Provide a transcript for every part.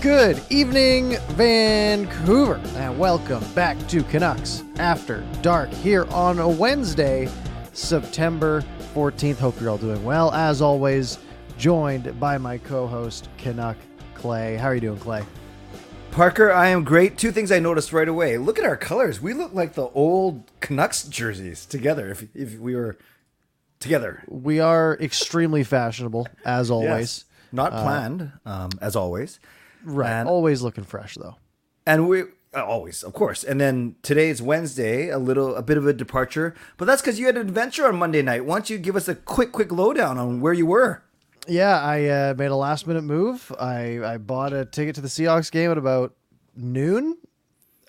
Good evening, Vancouver, and welcome back to Canucks After Dark here on a Wednesday, September 14th. Hope you're all doing well. As always, joined by my co host, Canuck Clay. How are you doing, Clay? Parker, I am great. Two things I noticed right away. Look at our colors. We look like the old Canucks jerseys together if, if we were together. We are extremely fashionable, as always. Yes. Not planned, um, as always. Right. And- always looking fresh, though. And we uh, always, of course. And then today's Wednesday, a little, a bit of a departure, but that's because you had an adventure on Monday night. Why don't you give us a quick, quick lowdown on where you were? Yeah, I uh, made a last minute move. I, I bought a ticket to the Seahawks game at about noon,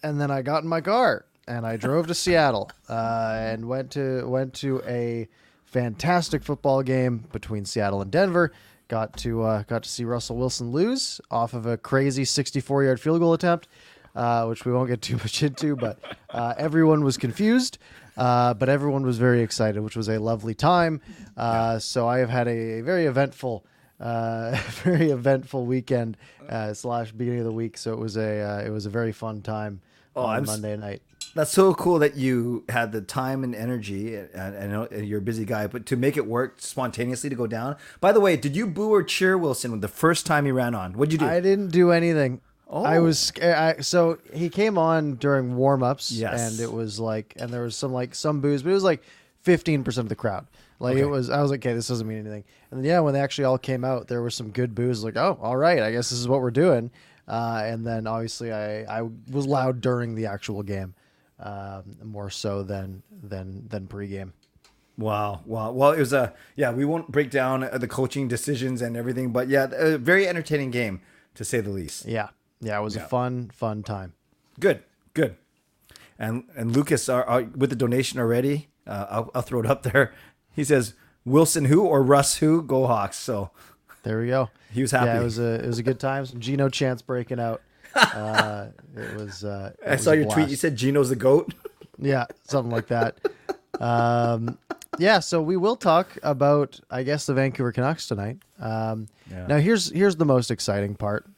and then I got in my car and I drove to Seattle uh, and went to went to a fantastic football game between Seattle and Denver. Got to uh, got to see Russell Wilson lose off of a crazy 64 yard field goal attempt, uh, which we won't get too much into. But uh, everyone was confused. Uh, but everyone was very excited, which was a lovely time. Uh, so I have had a, very eventful, uh, very eventful weekend uh, slash beginning of the week. So it was a uh, it was a very fun time on Oh, I'm s- Monday night. That's so cool that you had the time and energy, and, and I know you're a busy guy, but to make it work spontaneously to go down. By the way, did you boo or cheer Wilson the first time he ran on? What'd you do? I didn't do anything. Oh. I was sca- I, so he came on during warm ups, Yes. and it was like, and there was some like some booze, but it was like fifteen percent of the crowd. Like it was, I was like, okay, this doesn't mean anything. And then yeah, when they actually all came out, there was some good booze. Like, oh, all right, I guess this is what we're doing. Uh, and then obviously, I I was loud during the actual game, um, more so than than than pregame. Wow, wow. Well, it was a yeah. We won't break down uh, the coaching decisions and everything, but yeah, a very entertaining game to say the least. Yeah, yeah, it was a fun fun time. Good, good. And and Lucas are, are with the donation already. Uh, I'll, I'll throw it up there. He says Wilson who or Russ who go Hawks. So There we go. He was happy. Yeah, it was a it was a good time. Some Geno Chance breaking out. Uh, it was. Uh, it I was saw a your tweet. You said Geno's the goat. Yeah, something like that. um, yeah, so we will talk about, I guess, the Vancouver Canucks tonight. Um, Yeah. Now, here's here's the most exciting part,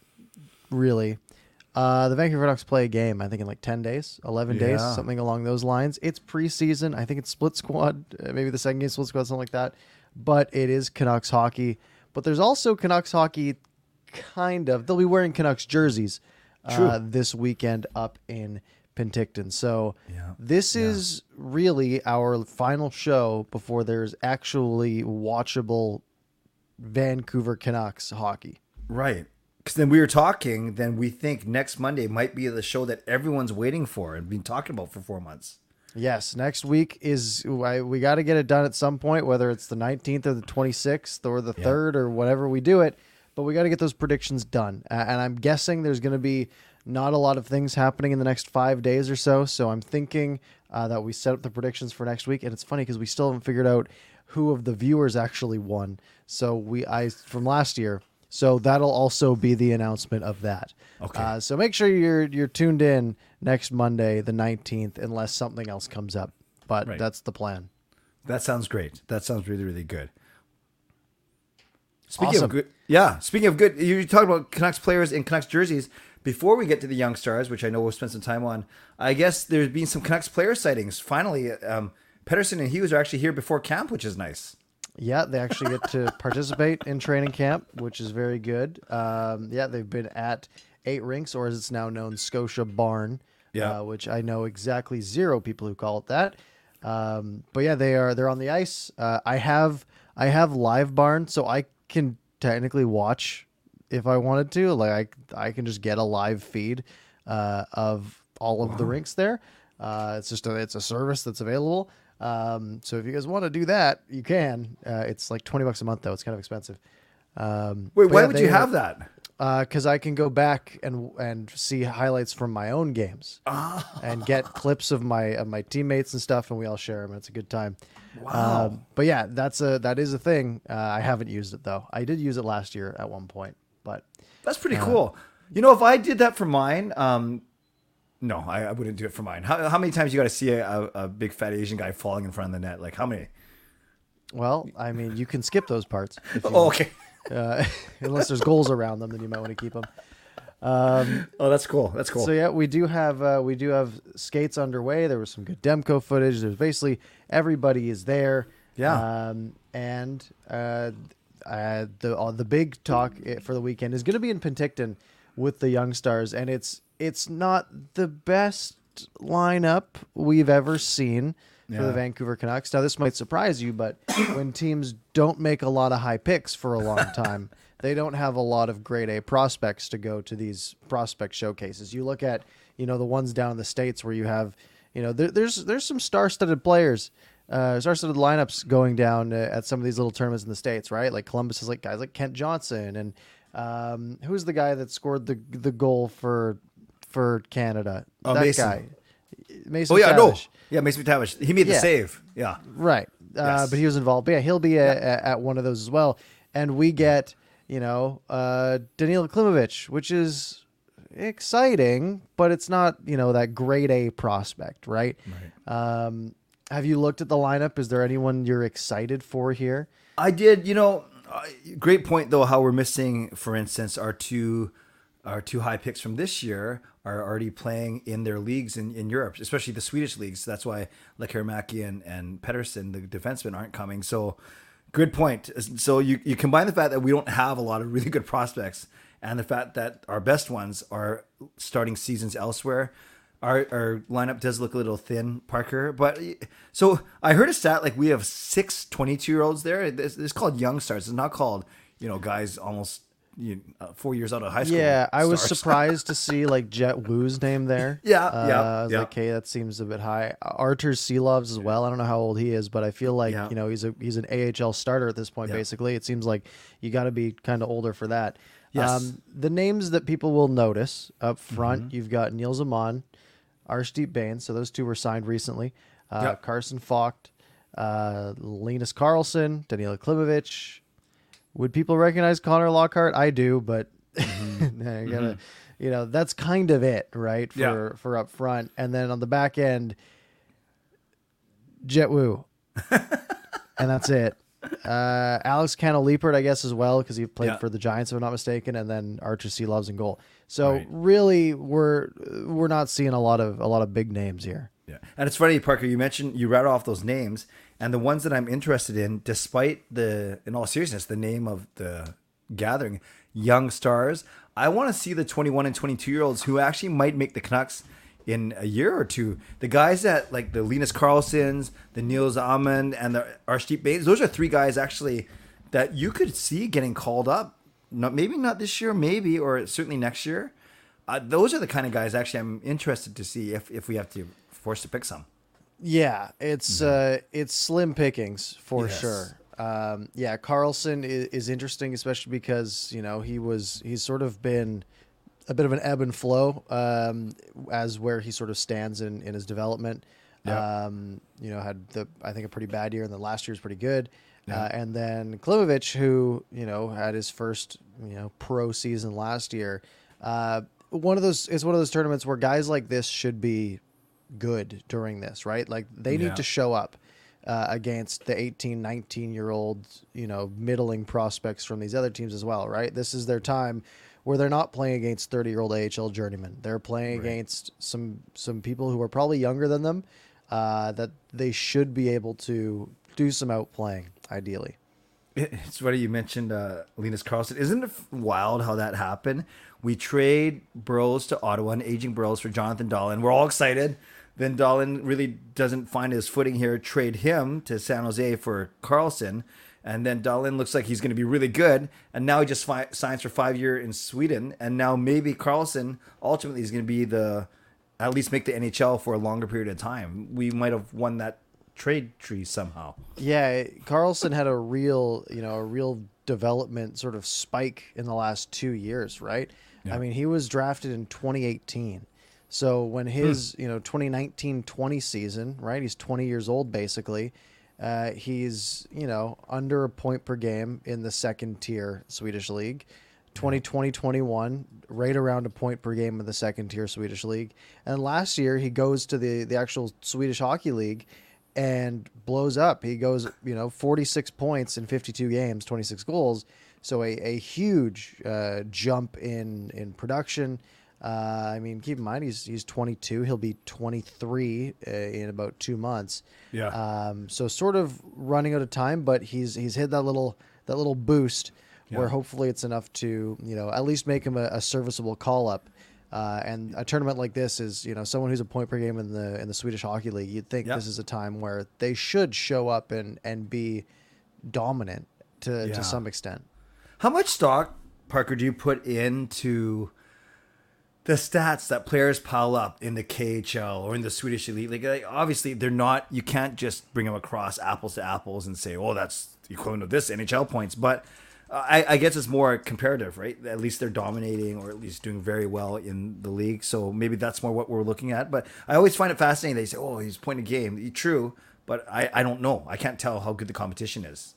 really. Uh, the Vancouver Canucks play a game, I think, in like 10 days, 11 days, something along those lines. It's preseason. I think it's split squad, uh, maybe the second game split squad, something like that. But it is Canucks hockey. But there's also Canucks hockey, kind of. They'll be wearing Canucks jerseys uh, this weekend up in Penticton. So Yeah. this is really our final show before there's actually watchable Vancouver Canucks hockey. Right. Because then we were talking, then we think next Monday might be the show that everyone's waiting for and been talking about for four months. Yes, next week is we got to get it done at some point, whether it's the 19th or the 26th or the 3rd or whatever we do it. But we got to get those predictions done. A- And I'm guessing there's going to be not a lot of things happening in the next five days or so. So I'm thinking uh, that we set up the predictions for next week. And it's funny because we still haven't figured out who of the viewers actually won. So we I from last year. So that'll also be the announcement of that. Okay. Uh, so make sure you're you're tuned in next Monday, the 19th, unless something else comes up. But Right. that's the plan. That sounds great. That sounds really, really good. Speaking Awesome. of good, yeah. Speaking of good, you talked about Canucks players in Canucks jerseys. Before we get to the young stars, which I know we'll spend some time on, I guess there's been some Canucks player sightings. Finally, um, Pettersson and Hughes are actually here before camp, which is nice. Yeah, they actually get to participate in training camp, which is very good. Um, yeah, they've been at eight rinks, or as it's now known, Scotia Barn. Yeah. uh, which I know exactly zero people who call it that. Um, but yeah, they are they're on the ice. Uh, I have I have LiveBarn, so I can technically watch if I wanted to. Like I I can just get a live feed uh, of all of the rinks there. Uh, it's just a, it's a service that's available. Um, so if you guys want to do that, you can. Uh, it's like twenty bucks a month though. It's kind of expensive. Um, Wait, why yeah, would you have that? Because I can go back and and see highlights from my own games and get clips of my of my teammates and stuff, and we all share them. It's a good time. Wow. Um, but yeah, that's a that is a thing. Uh, I haven't used it though. I did use it last year at one point, but That's pretty cool. You know, if I did that for mine, um, no, I, I wouldn't do it for mine. How, how many times you got to see a, a, a big fat Asian guy falling in front of the net? Like how many? well, I mean, you can skip those parts. Oh, okay. Uh, unless there's goals around them, then you might want to keep them. Um, Oh, that's cool. That's cool. So yeah, we do have uh, we do have skates underway. There was some good Demko footage. There's basically everybody is there. Yeah. Um, and uh, uh, the uh, the big talk for the weekend is going to be in Penticton with the young stars, and it's it's not the best lineup we've ever seen for the Vancouver Canucks. Now this might surprise you, but when teams don't make a lot of high picks for a long time, they don't have a lot of grade A prospects to go to these prospect showcases. You look at you know the ones down in the states where you have you know there, there's there's some star-studded players uh, star-studded lineups going down uh, at some of these little tournaments in the states, right? Like Columbus is like guys like Kent Johnson and um, who's the guy that scored the the goal for for Canada? Oh, that Mason. guy, Mason. oh yeah, no. Tavish. Yeah, Mason McTavish. He made the save. Yeah. right? Uh, Yes. but he was involved. But yeah, he'll be a, a- at one of those as well. And we get you know uh, Daniil Klimovich, which is exciting, but it's not you know that grade A prospect, right? Right. Um, have you looked at the lineup? Is there anyone you're excited for here? I did. You know, great point though. How we're missing, for instance, our two our two high picks from this year are already playing in their leagues in, in Europe, especially the Swedish leagues. That's why Lekkerimäki and and Pettersson, the defensemen, aren't coming. So, good point. So you you combine the fact that we don't have a lot of really good prospects and the fact that our best ones are starting seasons elsewhere. Our, our lineup does look a little thin, Parker. But so I heard a stat like we have six 22 year olds there. This it's called young stars. It's not called you know guys almost you know, uh, four years out of high school. Yeah, I was stars. surprised to see like Jett Woo's name there. Yeah, uh, yeah, I was yeah. like, hey, that seems a bit high. Artur Silovs as well. I don't know how old he is, but I feel like Yeah. you know he's a he's an AHL starter at this point. Yeah. Basically, it seems like you got to be kind of older for that. Yes. Um, the names that people will notice up front, Mm-hmm. you've got Nils Åman, Arshdeep Bain. So those two were signed recently. Uh. Carson Focht, uh, Linus Karlsson, Daniil Klimovich. Would people recognize Connor Lockhart? I do, but I gotta, you know, that's kind of it, right? For Yeah. for up front, and then on the back end, Jett Woo, and that's it. Uh, Alex Kannok Leipert, I guess, as well, because he played Yeah. for the Giants, if I'm not mistaken, and then Arturs Silovs and goal. So Right. really, we're we're not seeing a lot of a lot of big names here. Yeah. And it's funny, Parker, you mentioned you read off those names, and the ones that I'm interested in, despite the, in all seriousness, the name of the gathering, Young Stars, I want to see the 21 and 22 year olds who actually might make the Canucks in a year or two. The guys that, like the Linus Karlssons, the Nils Åman, and the Arshdeep Baines, those are three guys actually that you could see getting called up. Not, maybe not this year, maybe, or certainly next year. Uh, those are the kind of guys actually I'm interested to see if, if we have to force to pick some. Yeah, it's uh, it's slim pickings for Yes. sure. Um, yeah, Karlsson is, is interesting, especially because you know he was he's sort of been a bit of an ebb and flow um, as where he sort of stands in, in his development. Um, you know, had the I think a pretty bad year, and then last year was pretty good. Uh, and then Klimovich, who you know had his first you know pro season last year. Uh, one of those it's one of those tournaments where guys like this should be good during this, right? Like they Yeah. need to show up uh, against the 18, 19 year old, you know, middling prospects from these other teams as well, right? This is their time where they're not playing against 30 year old AHL journeymen. They're playing against some some people who are probably younger than them uh, that they should be able to do some outplaying, ideally. It's funny you mentioned uh, Linus Karlsson. Isn't it wild how that happened? We trade Burrows to Ottawa and aging Burrows for Jonathan Dahlén. We're all excited. Then Dahlén really doesn't find his footing here. Trade him to San Jose for Karlsson. And then Dahlén looks like he's going to be really good. And now he just fi- signs for five year in Sweden. And now maybe Karlsson ultimately is going to be the, at least make the NHL for a longer period of time. We might have won that trade tree somehow. Yeah, Karlsson had a real, you know, a real development sort of spike in the last two years, right? I mean, he was drafted in 2018. So when his, you know, 2019-20 season, right? He's 20 years old basically. Uh, he's, you know, under a point per game in the second tier Swedish league. 2020-21, right around a point per game in the second tier Swedish league. And last year he goes to the the actual Swedish hockey league and blows up. He goes, you know, 46 points in 52 games, 26 goals. So a, a huge uh, jump in in production. Uh, I mean, keep in mind he's he's 22. He'll be 23 uh, in about two months. Yeah. Um, so sort of running out of time, but he's he's hit that little that little boost where hopefully it's enough to you know at least make him a, a serviceable call up. Uh, and a tournament like this is you know someone who's a point per game in the in the Swedish Hockey League. You'd think Yeah. this is a time where they should show up and and be dominant to Yeah. to some extent. How much stock, Parker, do you put into the stats that players pile up in the KHL or in the Swedish elite? Like, like, obviously, they're not. You can't just bring them across apples to apples and say, "Oh, that's the equivalent of this NHL points." But uh, I, I guess it's more comparative, right? At least they're dominating or at least doing very well in the league. So maybe that's more what we're looking at. But I always find it fascinating. They say, "Oh, he's point a game." True, but I, I don't know. I can't tell how good the competition is.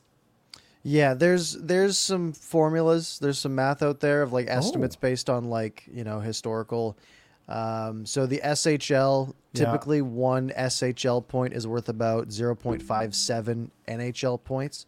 Yeah, there's there's some formulas, there's some math out there of like estimates Oh. based on like you know historical. Um, so the SHL Yeah. typically one SHL point is worth about zero point five seven NHL points.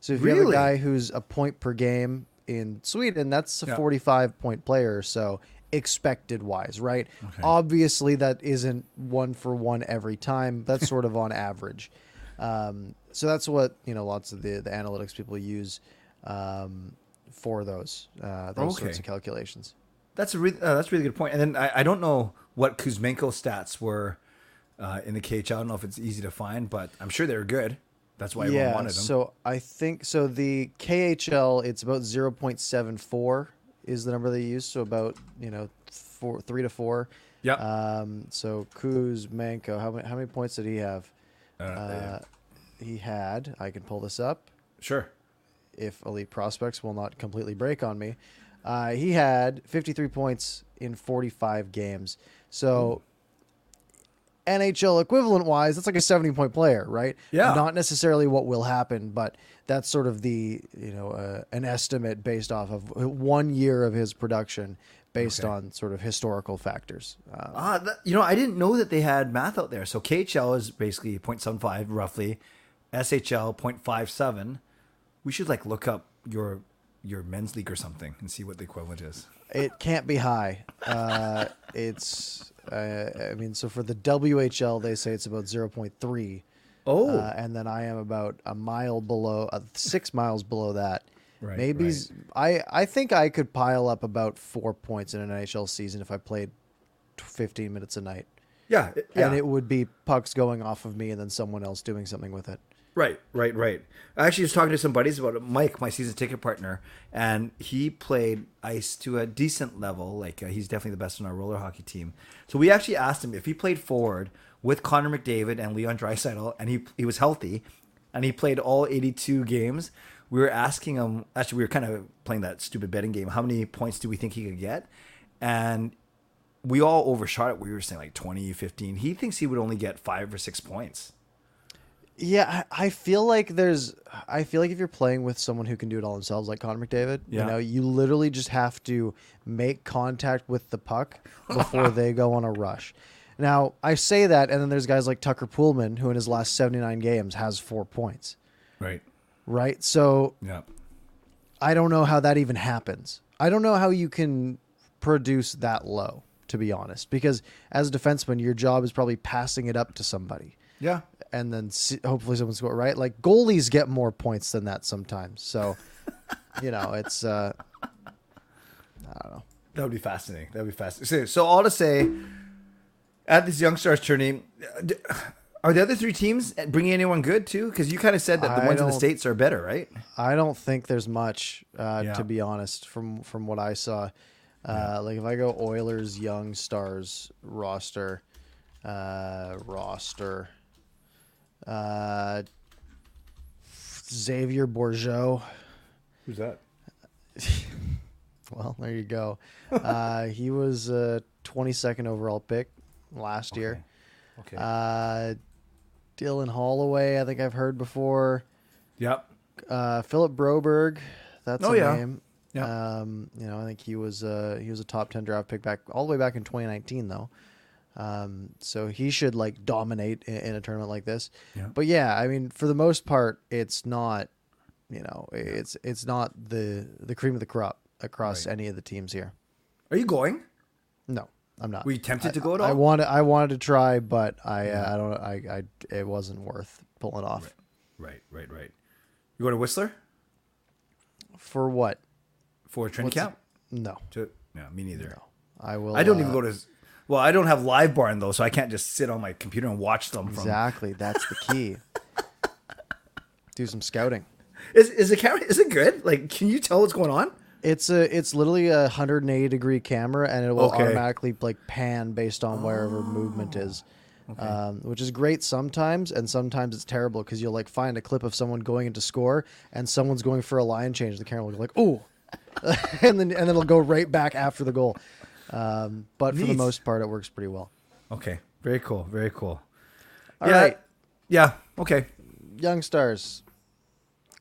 So if you have a guy who's a point per game in Sweden, that's a Yeah. forty five point player. or So expected wise, right? Okay. Obviously, that isn't one for one every time. That's sort of on average. Um, so that's what you know. Lots of the the analytics people use um, for those uh, those sorts of calculations. That's a really uh, that's a really good point. And then I, I don't know what Kuzmenko stats were uh, in the KHL. I don't know if it's easy to find, but I'm sure they were good. That's why everyone yeah. wanted them. So I think so. The KHL it's about zero point seven four is the number they use. So about you know four three to four. yeah. Um, so Kuzmenko, how many how many points did he have? Uh, Uh, he had. I can pull this up. sure. if elite prospects will not completely break on me. Uh, he had 53 points in 45 games. So NHL equivalent wise, that's like a 70 point player, right? Yeah. Not necessarily what will happen, but that's sort of the, you know, uh, an estimate based off of one year of his production based Okay. on sort of historical factors. Um, Ah, that, you know, I didn't know that they had math out there. So KHL is basically 0.75 roughly, SHL 0.57. We should like look up your your men's league or something and see what the equivalent is. It can't be high. Uh, it's, uh, I mean, so for the WHL, they say it's about 0.3. Oh, Uh, and then I am about a mile below, uh, six miles below that. Right, Maybe right. I think I could pile up about four points in an NHL season if I played 15 minutes a night, yeah, yeah. and it would be pucks going off of me and then someone else doing something with it. Right, right, right. I actually was talking to some buddies about it. Mike, my season ticket partner, and he played ice to a decent level. Like uh, he's definitely the best on our roller hockey team. So we actually asked him if he played forward with Connor McDavid and Leon Draisaitl, and he he was healthy, and he played all 82 games. We were asking him. Actually, we were kind of playing that stupid betting game. How many points do we think he could get? And we all overshot it. We were saying like 20, 15. He thinks he would only get five or six points. Yeah, I, feel like there's. I feel like if you're playing with someone who can do it all themselves, like Connor McDavid, Yeah. you know, you literally just have to make contact with the puck before they go on a rush. Now, I say that, and then there's guys like Tucker Poolman, who in his last 79 games has four points, Right. right? So Yeah. I don't know how that even happens. I don't know how you can produce that low, to be honest, because as a defenseman, your job is probably passing it up to somebody Yeah. And then see, hopefully someone score right. Like goalies get more points than that sometimes. So, you know, it's uh, I don't know. That would be fascinating. That would be fascinating. So, so all to say, at this Young Stars tourney, are the other three teams bringing anyone good too? Because you kind of said that the I ones in the states are better, right? I don't think there's much, uh, Yeah. to be honest, from from what I saw. Uh, Like if I go Oilers Young Stars roster, uh, roster, uh, Xavier Bourgault. Who's that? Well, there you go. Uh, he was a 22nd overall pick last year. Okay. Uh, Dylan Holloway, I think I've heard before. yep. Uh, Philip Broberg, that's Oh, a yeah. name. Yeah. Um, you know, I think he was uh, he was a top 10 draft pick back all the way back in 2019 though. Um, so he should like dominate in, in a tournament like this. Yeah. But yeah, I mean, for the most part, it's not you know, it's it's not the the cream of the crop across Right. any of the teams here. Are you going? No, I'm not. Were you tempted to go at all? I wanted I wanted to try, but I uh, I don't I, I it wasn't worth pulling off. Right, right, right. You go to Whistler For what? for a training camp? No, To, no, me neither. no. I will. I don't uh, even go to. Well, I don't have LiveBarn though, so I can't just sit on my computer and watch them. From, Exactly, that's the key. Do some scouting. Is is the camera? Is it good? Like, can you tell what's going on? It's a it's literally a 180 degree camera, and it will Okay. automatically like pan based on wherever movement is. Um, which is great sometimes, and sometimes it's terrible because you'll like find a clip of someone going into score, and someone's going for a line change. The camera will go like, "Ooh," and then and then it'll go right back after the goal. Um, but for the most part, it works pretty well. Okay, very cool, very cool. All yeah, right. yeah. Okay, Young Stars.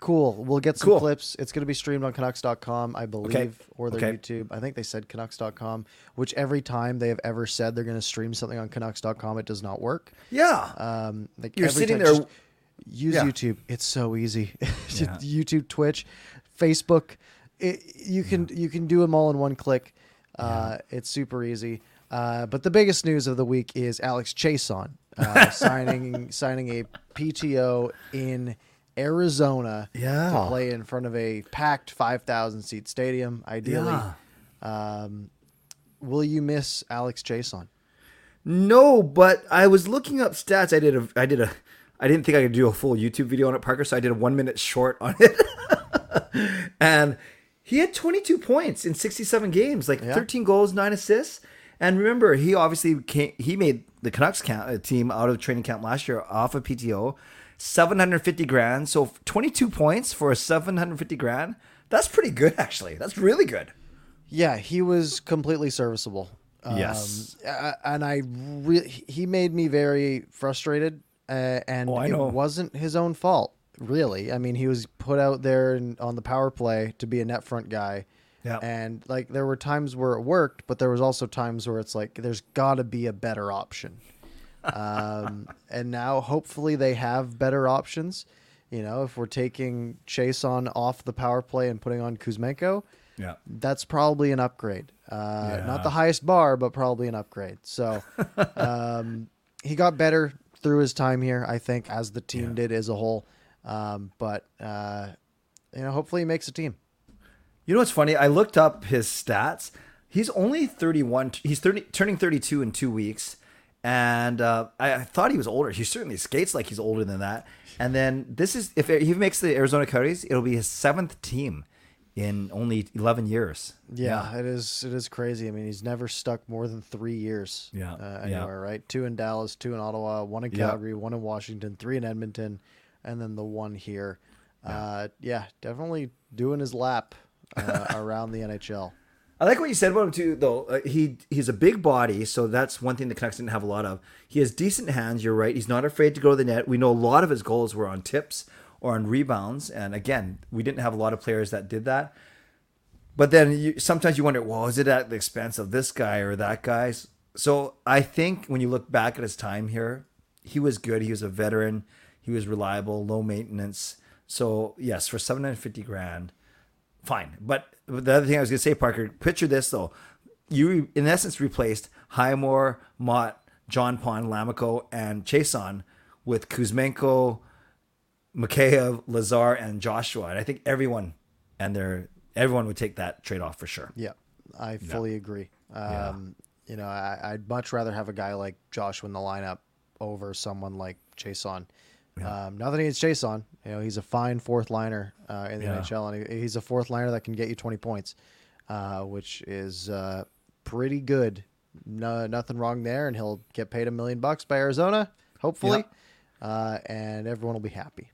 Cool. We'll get some Cool. clips. It's going to be streamed on Canucks.com, I believe, or their Okay. YouTube. I think they said Canucks.com, which every time they have ever said they're going to stream something on Canucks.com, it does not work. yeah. Um, like You're sitting time- there- use Yeah. YouTube. It's so easy. Yeah. YouTube, Twitch, Facebook. It, you can you can do them all in one click. Uh, It's super easy. Uh, but the biggest news of the week is Alex Chiasson uh, signing signing a PTO in Arizona Yeah. to play in front of a packed 5,000 seat stadium. Ideally, Yeah. um, will you miss Alex Chiasson? No, but I was looking up stats. I did a. I did a. I didn't think I could do a full YouTube video on it, Parker. So I did a one minute short on it, and he had 22 points in 67 games, like Yeah. 13 goals, nine assists. And remember, he obviously came, he made the Canucks camp, uh, team out of training camp last year off of PTO, 750 grand. So 22 points for a 750 grand. That's pretty good, actually. That's really good. Yeah, he was completely serviceable. Yes. Um, uh, and I really he made me very frustrated, uh, and Oh, it wasn't his own fault, really. I mean, he was put out there in, on the power play to be a net front guy, Yeah. and like there were times where it worked, but there was also times where it's like there's got to be a better option. um, and now hopefully they have better options. You know, if we're taking Chiasson off the power play and putting on Kuzmenko, Yeah. that's probably an upgrade. Uh, Yeah. Not the highest bar, but probably an upgrade. So um, he got better through his time here, I think, as the team Yeah. did as a whole. Um, but uh, you know, hopefully he makes a team. You know what's funny? I looked up his stats. He's only 31. He's 30, turning 32 in two weeks. And uh, I, I thought he was older. He certainly skates like he's older than that. And then this is, if he makes the Arizona Coyotes, it'll be his seventh team in only 11 years. Yeah, it is. It is crazy. I mean, he's never stuck more than three years. Yeah, uh, yeah. anywhere, right? Two in Dallas, two in Ottawa, one in Yeah. Calgary, one in Washington, three in Edmonton, and then the one here. Yeah, uh, yeah definitely doing his lap uh, around the NHL. I like what you said about him too, though. Uh, he he's a big body, so that's one thing the Canucks didn't have a lot of. He has decent hands. You're right. He's not afraid to go to the net. We know a lot of his goals were on tips or on rebounds, and again, we didn't have a lot of players that did that. But then you, sometimes you wonder, well, is it at the expense of this guy or that guy? So I think when you look back at his time here, he was good. He was a veteran. He was reliable, low maintenance. So yes, for seven hundred fifty grand, fine. But the other thing I was going to say, Parker, picture this though. You, in essence, replaced Highmore, Motte, John Pond, Lammikko, and Chiasson with Kuzmenko, Mikheyev, Lazar, and Joshua. And I think everyone and their everyone would take that trade off for sure. Yeah, I fully agree. Yeah. Um, You know, I, I'd much rather have a guy like Joshua in the lineup over someone like Chiasson. Um, nothing against Chiasson. You know, he's a fine fourth liner uh, in the Yeah. NHL, and he, he's a fourth liner that can get you 20 points, uh, which is uh, pretty good. No, nothing wrong there, and he'll get paid a million bucks by Arizona, hopefully, uh, and everyone will be happy.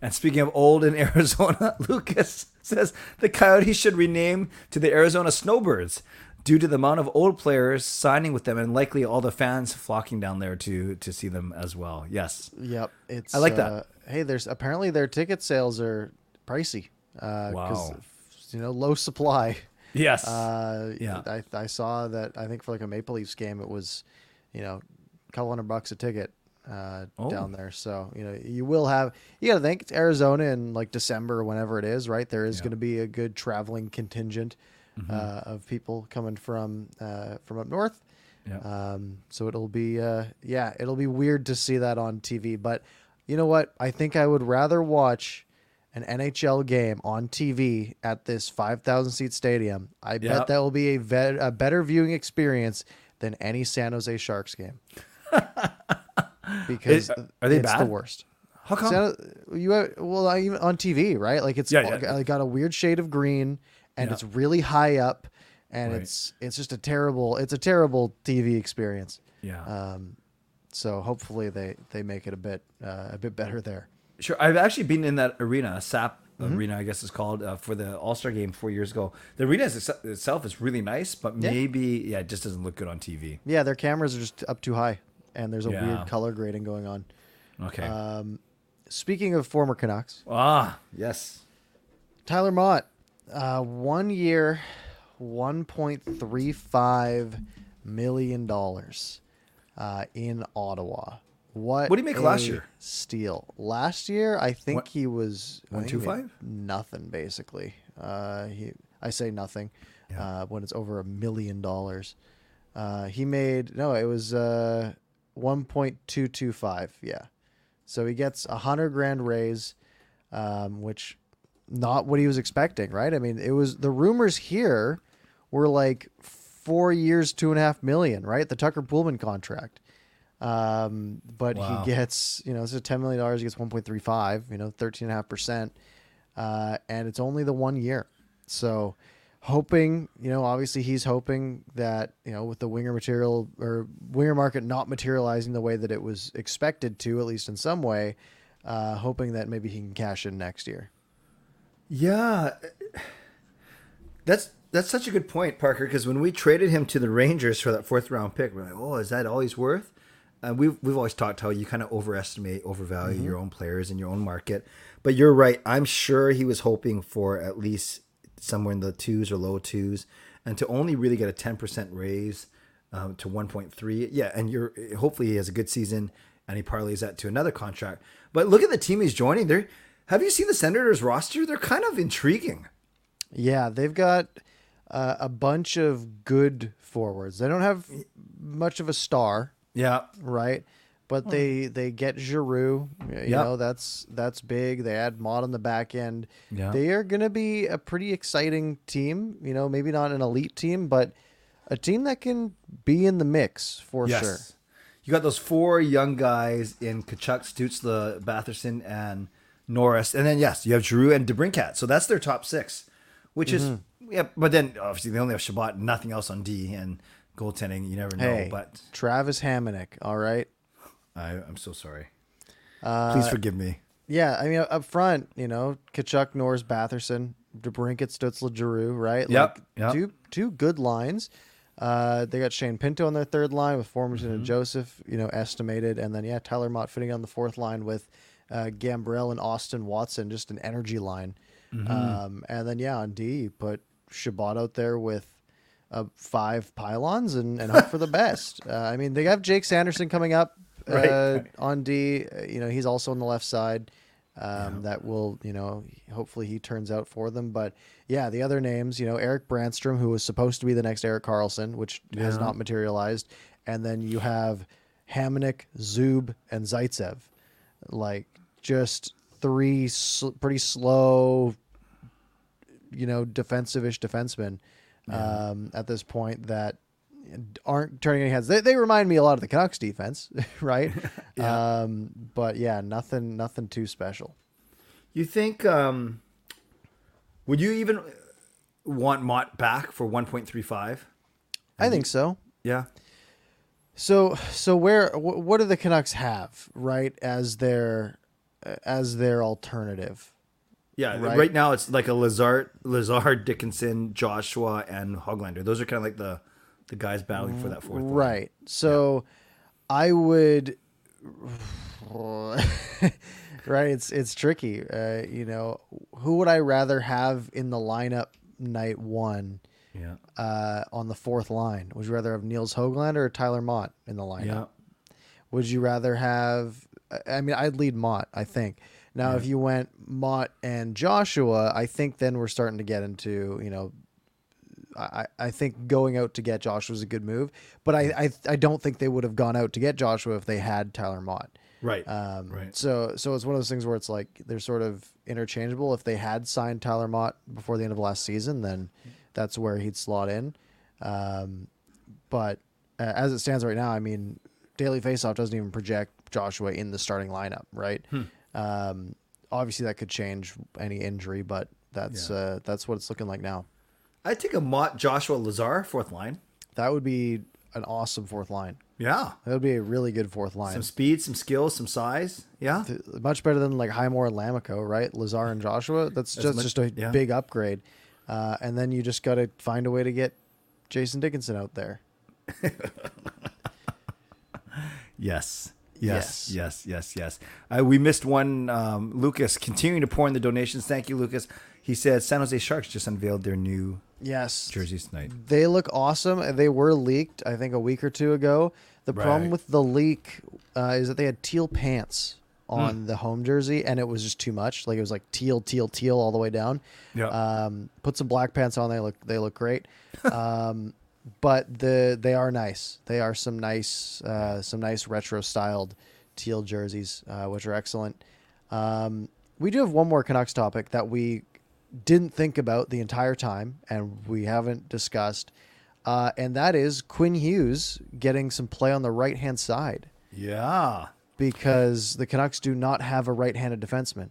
And speaking of old in Arizona, Lucas says the Coyotes should rename to the Arizona Snowbirds due to the amount of old players signing with them and likely all the fans flocking down there to to see them as well. Yes. Yep, it's. I like that. uh, Hey, there's apparently their ticket sales are pricey. Uh, Wow. You know, low supply. Yes. Uh, Yeah. I, I saw that. I think for like a Maple Leafs game, it was, you know, a couple hundred bucks a ticket. uh, Oh. down there. So you know you will have you got to think it's Arizona in like December or whenever it is, right? There is Yeah. going to be a good traveling contingent Mm-hmm. uh, of people coming from uh, from up north. Yeah. Um, so it'll be uh, yeah, it'll be weird to see that on TV. But you know what? I think I would rather watch an NHL game on TV at this 5,000 seat stadium. I Yeah. bet that will be a, vet, a better viewing experience than any San Jose Sharks game. because Is- are they it's the worst. How come? San, you have, well I- even on TV, right? Like it's Yeah, yeah. got a weird shade of green and Yeah. it's really high up and Right. it's it's just a terrible it's a terrible TV experience. yeah. Um, so hopefully they they make it a bit uh, a bit better there. Sure, I've actually been in that arena, SAP Mm-hmm. arena, I guess it's called, uh, for the All Star game four years ago. The arena is, itself is really nice, but Yeah. maybe yeah, it just doesn't look good on TV. Yeah, their cameras are just up too high, and there's a Yeah. weird color grading going on. Okay. Um, speaking of former Canucks, ah, yes. Tyler Motte, uh, one year, one point three five million dollars uh, in Ottawa. What? What did he make last year? Steal. Last year, I think What- he was he made 125? Nothing basically. Uh, he. I say nothing Yeah. uh, when it's over a million dollars. Uh, he made no. It was uh, one point two two five. Yeah. So he gets a hundred grand raise, um, which not what he was expecting, right? I mean, it was the rumors here were like four years, two and a half million, right? The Tucker Poolman contract. Um, but Wow. he gets, you know, this is ten million dollars. He gets one point three five, you know, thirteen and a half percent, uh, and it's only the one year. So, hoping, you know, obviously he's hoping that you know with the winger material or winger market not materializing the way that it was expected to, at least in some way, uh, hoping that maybe he can cash in next year. Yeah, that's that's such a good point, Parker. Because when we traded him to the Rangers for that fourth round pick, we're like, oh, is that all he's worth? And we've we've always talked how you kind of overestimate, overvalue your own players in your own market. But you're right. I'm sure he was hoping for at least somewhere in the twos or low twos, and to only really get a 10 percent raise um, to 1.3. Yeah, and you're hopefully he has a good season and he parlays that to another contract. But look at the team he's joining. There, have you seen the Senators roster? They're kind of intriguing. Yeah, they've got uh, a bunch of good forwards. They don't have much of a star, Yeah, right? But they they get Giroux. You Yep. know that's that's big. They add Mod on the back end. Yeah. They are going to be a pretty exciting team. You know, maybe not an elite team, but a team that can be in the mix for yes. sure. You got those four young guys in Tkachuk, Stützle, Batherson, and Norris, and then yes, you have Giroux and DeBrincat. So that's their top six, which is Mm-hmm. yeah. But then obviously they only have Chabot, nothing else on D, and goaltending. You never know. Hey, But Travis Hamonic. All right. I, I'm so sorry. Uh, Please forgive me. Yeah, I mean up front, you know, Tkachuk, Norris, Batherson, DeBrincat, Stützle, Giroux, right? Yep, Like yep. two two good lines. Uh, they got Shane Pinto on their third line with Formenton Mm-hmm. and Joseph, you know, estimated, and then yeah, Tyler Motte fitting on the fourth line with uh, Gambrell and Austin Watson, just an energy line. Mm-hmm. Um, and then yeah, on D, you put Chabot out there with uh, five pylons and, and hope for the best. Uh, I mean, they have Jake Sanderson coming up uh, Right, on D. Uh, You know, he's also on the left side. Um, That will, you know, hopefully he turns out for them. But yeah, the other names, you know, Erik Brännström, who was supposed to be the next Erik Karlsson, which has not materialized. And then you have Hamonic, Zub, and Zaitsev. Like just three sl- pretty slow, you know, defensive-ish defensemen um, at this point that aren't turning any heads. They, they remind me a lot of the Canucks defense, right? um, but yeah, nothing nothing too special. You think? Um, would you even want Motte back for 1.35? I think so. Yeah. So so where wh- what do the Canucks have right as their as their alternative? Yeah, Right. right. now it's like a Lazar, Lazar, Dickinson, Joshua, and Hoglander. Those are kind of like the the guys battling for that fourth. line. Right. So I would right it's it's tricky. Uh, you know, who would I rather have in the lineup night 1 Yeah. uh, on the fourth line? Would you rather have Niels Hoglander or Tyler Motte in the lineup? Yeah. Would you rather have? I mean, I'd lead Motte. I think. Now, if you went Motte and Joshua, I think then we're starting to get into you know. I, I think going out to get Joshua was a good move, but I, I I don't think they would have gone out to get Joshua if they had Tyler Motte. Right. Um, Right. So so it's one of those things where it's like they're sort of interchangeable. If they had signed Tyler Motte before the end of last season, then that's where he'd slot in. Um, but uh, as it stands right now, I mean, Daily Faceoff doesn't even project Joshua in the starting lineup, right? Hmm. Um, obviously, that could change any injury, but that's Yeah. uh, that's what it's looking like now. I'd take a Motte, Joshua, Lazar fourth line. That would be an awesome fourth line. Yeah. That would be a really good fourth line. Some speed, some skills, some size. Yeah. Th- much better than like Highmore and Lammikko, right? Lazar and Joshua. That's, just much- just a yeah. big upgrade. Uh, and then you just got to find a way to get Jason Dickinson out there. Yes. Yes. Yes, yes, yes, yes. Uh, we missed one. Um, Lucas continuing to pour in the donations. Thank you, Lucas. He said San Jose Sharks just unveiled their new Yes, jerseys tonight. they look awesome. They were leaked, I think, a week or two ago. The problem with the leak uh, is that they had teal pants on the home jersey, and it was just too much. Like it was like teal, teal, teal all the way down. Yeah. Um, put some black pants on. They look they look great. um, but the they are nice. They are some nice uh, some nice retro styled teal jerseys, uh, which are excellent. Um, we do have one more Canucks topic that we didn't think about the entire time, and we haven't discussed, uh, and that is Quinn Hughes getting some play on the right hand side Yeah. because the Canucks do not have a right-handed defenseman.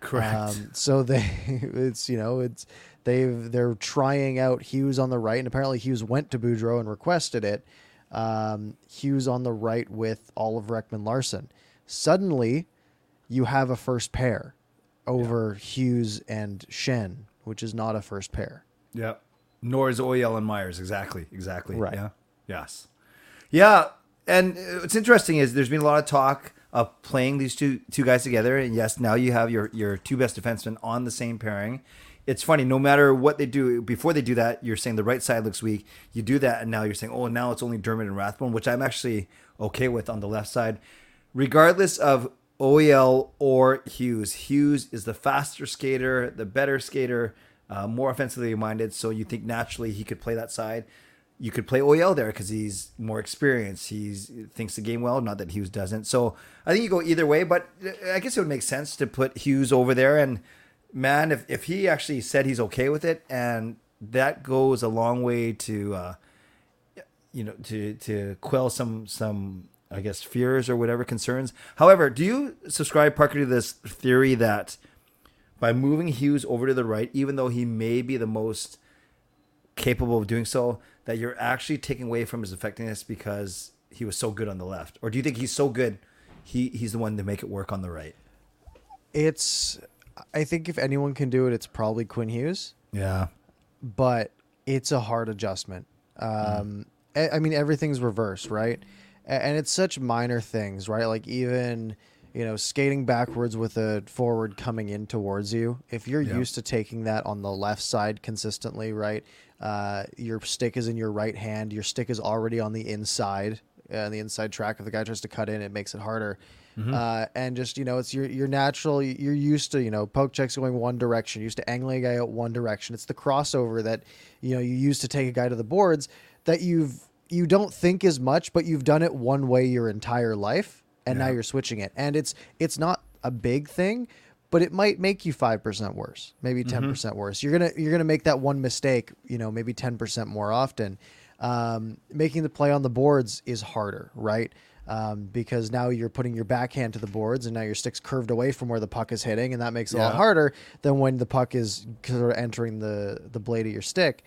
Correct. Um, so they, it's you know, it's they've they're trying out Hughes on the right, and apparently Hughes went to Boudreau and requested it. Um, Hughes on the right with Oliver Ekman-Larsson. Suddenly, you have a first pair over Hughes and Schenn, which is not a first pair. Yeah. Nor is Oyel and Myers. Exactly. Exactly. Right. Yeah. Yes. Yeah. And uh, what's interesting is there's been a lot of talk of playing these two two guys together. And yes, now you have your your two best defensemen on the same pairing. It's funny, no matter what they do, before they do that, you're saying the right side looks weak. You do that, and now you're saying, oh, now it's only Dermott and Rathbone, which I'm actually okay with on the left side. Regardless of OEL or Hughes, Hughes is the faster skater, the better skater, uh, more offensively minded. So you think naturally he could play that side. You could play OEL there because he's more experienced. He's thinks the game well. Not that Hughes doesn't. So I think you go either way. But I guess it would make sense to put Hughes over there. And man, if if he actually said he's okay with it, and that goes a long way to, uh, you know, to to quell some some I guess fears or whatever concerns. However, do you subscribe Parker to this theory that by moving Hughes over to the right, even though he may be the most capable of doing so, that you're actually taking away from his effectiveness because he was so good on the left? Or do you think he's so good, he he's the one to make it work on the right? It's, I think if anyone can do it, it's probably Quinn Hughes. Yeah. but it's a hard adjustment. Um, I I mean, everything's reversed, right? And it's such minor things, right? Like even you know skating backwards with a forward coming in towards you. If you're used to taking that on the left side consistently, right? Uh, your stick is in your right hand. Your stick is already on the inside, uh, the inside track. If the guy tries to cut in, it makes it harder. Uh, and just you know, it's your your natural. You're used to you know poke checks going one direction. You're used to angling a guy out one direction. It's the crossover that you know you use to take a guy to the boards that you've you don't think as much, but you've done it one way your entire life, and now you're switching it. And it's it's not a big thing, but it might make you five percent worse, maybe 10 percent worse. You're gonna you're gonna make that one mistake, you know, maybe ten percent more often. Um, making the play on the boards is harder, right? Um, because now you're putting your backhand to the boards, and now your stick's curved away from where the puck is hitting, and that makes it a lot harder than when the puck is sort of entering the the blade of your stick.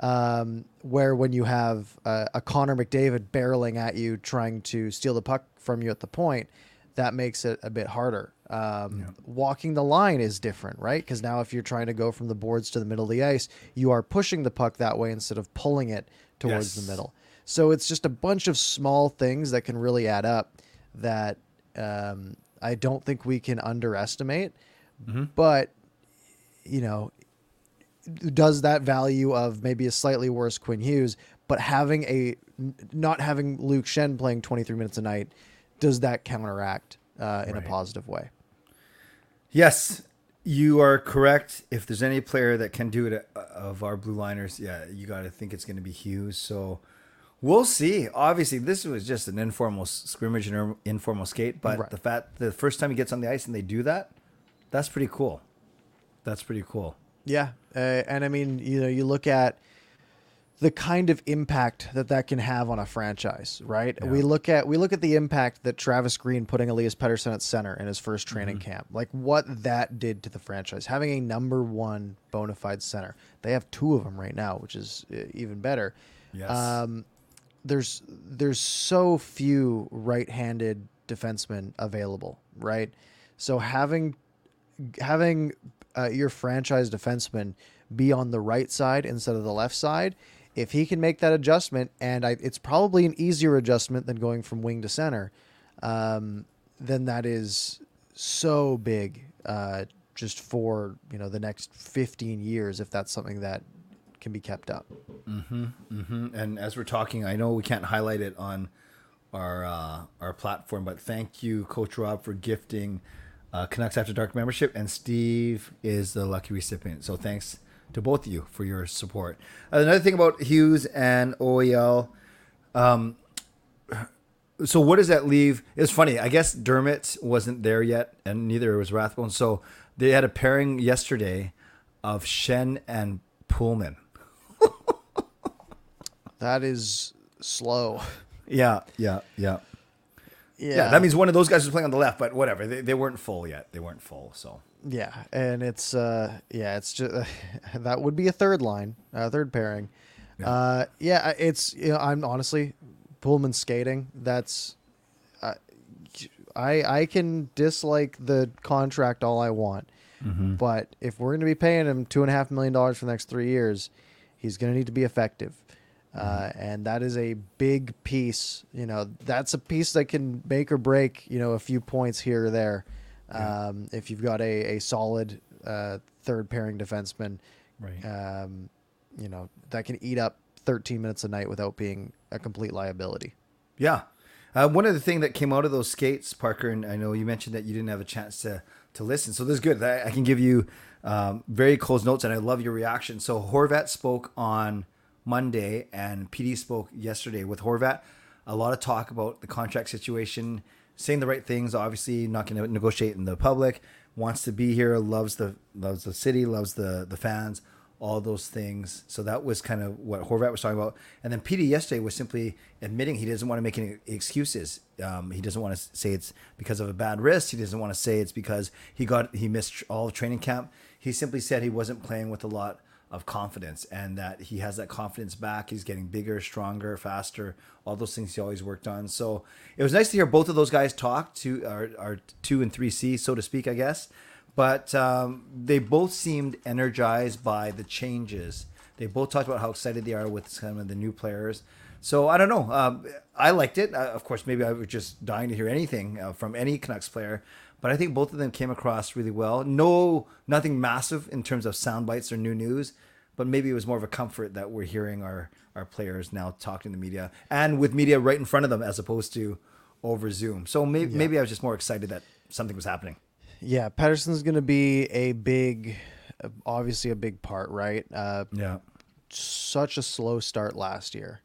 Um, where when you have uh, a Connor McDavid barreling at you, trying to steal the puck from you at the point, that makes it a bit harder. Um, Walking the line is different, right? Because now if you're trying to go from the boards to the middle of the ice, you are pushing the puck that way instead of pulling it towards Yes. the middle. So it's just a bunch of small things that can really add up that um, I don't think we can underestimate. But you know, does that value of maybe a slightly worse Quinn Hughes, but having a not having Luke Schenn playing 23 minutes a night does that counteract uh, in Right. a positive way? Yes, you are correct. If there's any player that can do it uh, of our blue liners, yeah, you got to think it's going to be Hughes. So we'll see. Obviously, this was just an informal scrimmage and an informal skate, but Right. the fact the first time he gets on the ice and they do that, that's pretty cool. That's pretty cool. Yeah, uh, and I mean, you know, you look at the kind of impact that that can have on a franchise, right? We look at we look at the impact that Travis Green putting Elias Pettersson at center in his first training Mm-hmm. camp, like what that did to the franchise. Having a number one bona fide center, they have two of them right now, which is uh, even better. Yes. Um, there's there's so few right-handed defensemen available, right? So having having uh, your franchise defenseman be on the right side instead of the left side, if he can make that adjustment, and I, it's probably an easier adjustment than going from wing to center, um, then that is so big uh, just for you know the next 15 years if that's something that can be kept up. Mm-hmm, mm-hmm. And as we're talking, I know we can't highlight it on our uh, our platform, but thank you, Coach Rob, for gifting uh, Canucks After Dark membership, and Steve is the lucky recipient. So thanks to both of you for your support. Another thing about Hughes and OEL. Um, so what does that leave? It's funny. I guess Dermott wasn't there yet, and neither was Rathbone. So they had a pairing yesterday of Schenn and Poolman. That is slow. Yeah, yeah, yeah. Yeah, Yeah, that means one of those guys was playing on the left, but whatever. They, they weren't full yet. They weren't full. So Yeah, and it's uh yeah, it's just that would be a third line, a third pairing. Yeah. Uh yeah, it's you know, I'm honestly Poolman skating. That's uh, I I can dislike the contract all I want, but if we're going to be paying him two and a half million dollars for the next three years, he's going to need to be effective. Uh, and that is a big piece. You know, that's a piece that can make or break. You know, a few points here or there. Um, if you've got a a solid uh, third pairing defenseman, Right. um, you know that can eat up 13 minutes a night without being a complete liability. yeah. Uh, one of the thing that came out of those skates, Parker, and I know you mentioned that you didn't have a chance to to listen. So this is good. I, I can give you um, very close notes, and I love your reaction. So Horvat spoke on Monday, and PD spoke yesterday. With Horvat, a lot of talk about the contract situation, saying the right things. Obviously, not going to negotiate in the public. Wants to be here. Loves the loves the city. Loves the the fans. All those things. So that was kind of what Horvat was talking about. And then PD yesterday was simply admitting he doesn't want to make any excuses. Um, he doesn't want to say it's because of a bad wrist. He doesn't want to say it's because he got he missed all training camp. He simply said he wasn't playing with a lot of confidence and that he has that confidence back. He's getting bigger, stronger, faster, all those things he always worked on. So it was nice to hear both of those guys talk to our, our two and three C, so to speak, I guess. But um, they both seemed energized by the changes. They both talked about how excited they are with some of the new players. So I don't know. Um, I liked it. Uh, of course, maybe I was just dying to hear anything uh, from any Canucks player. But I think both of them came across really well. No, nothing massive in terms of sound bites or new news. But maybe it was more of a comfort that we're hearing our our players now talking to the media and with media right in front of them as opposed to over Zoom. So maybe maybe I was just more excited that something was happening. Yeah, Pettersson's going to be a big, obviously a big part, right? Uh, Yeah. such a slow start last year.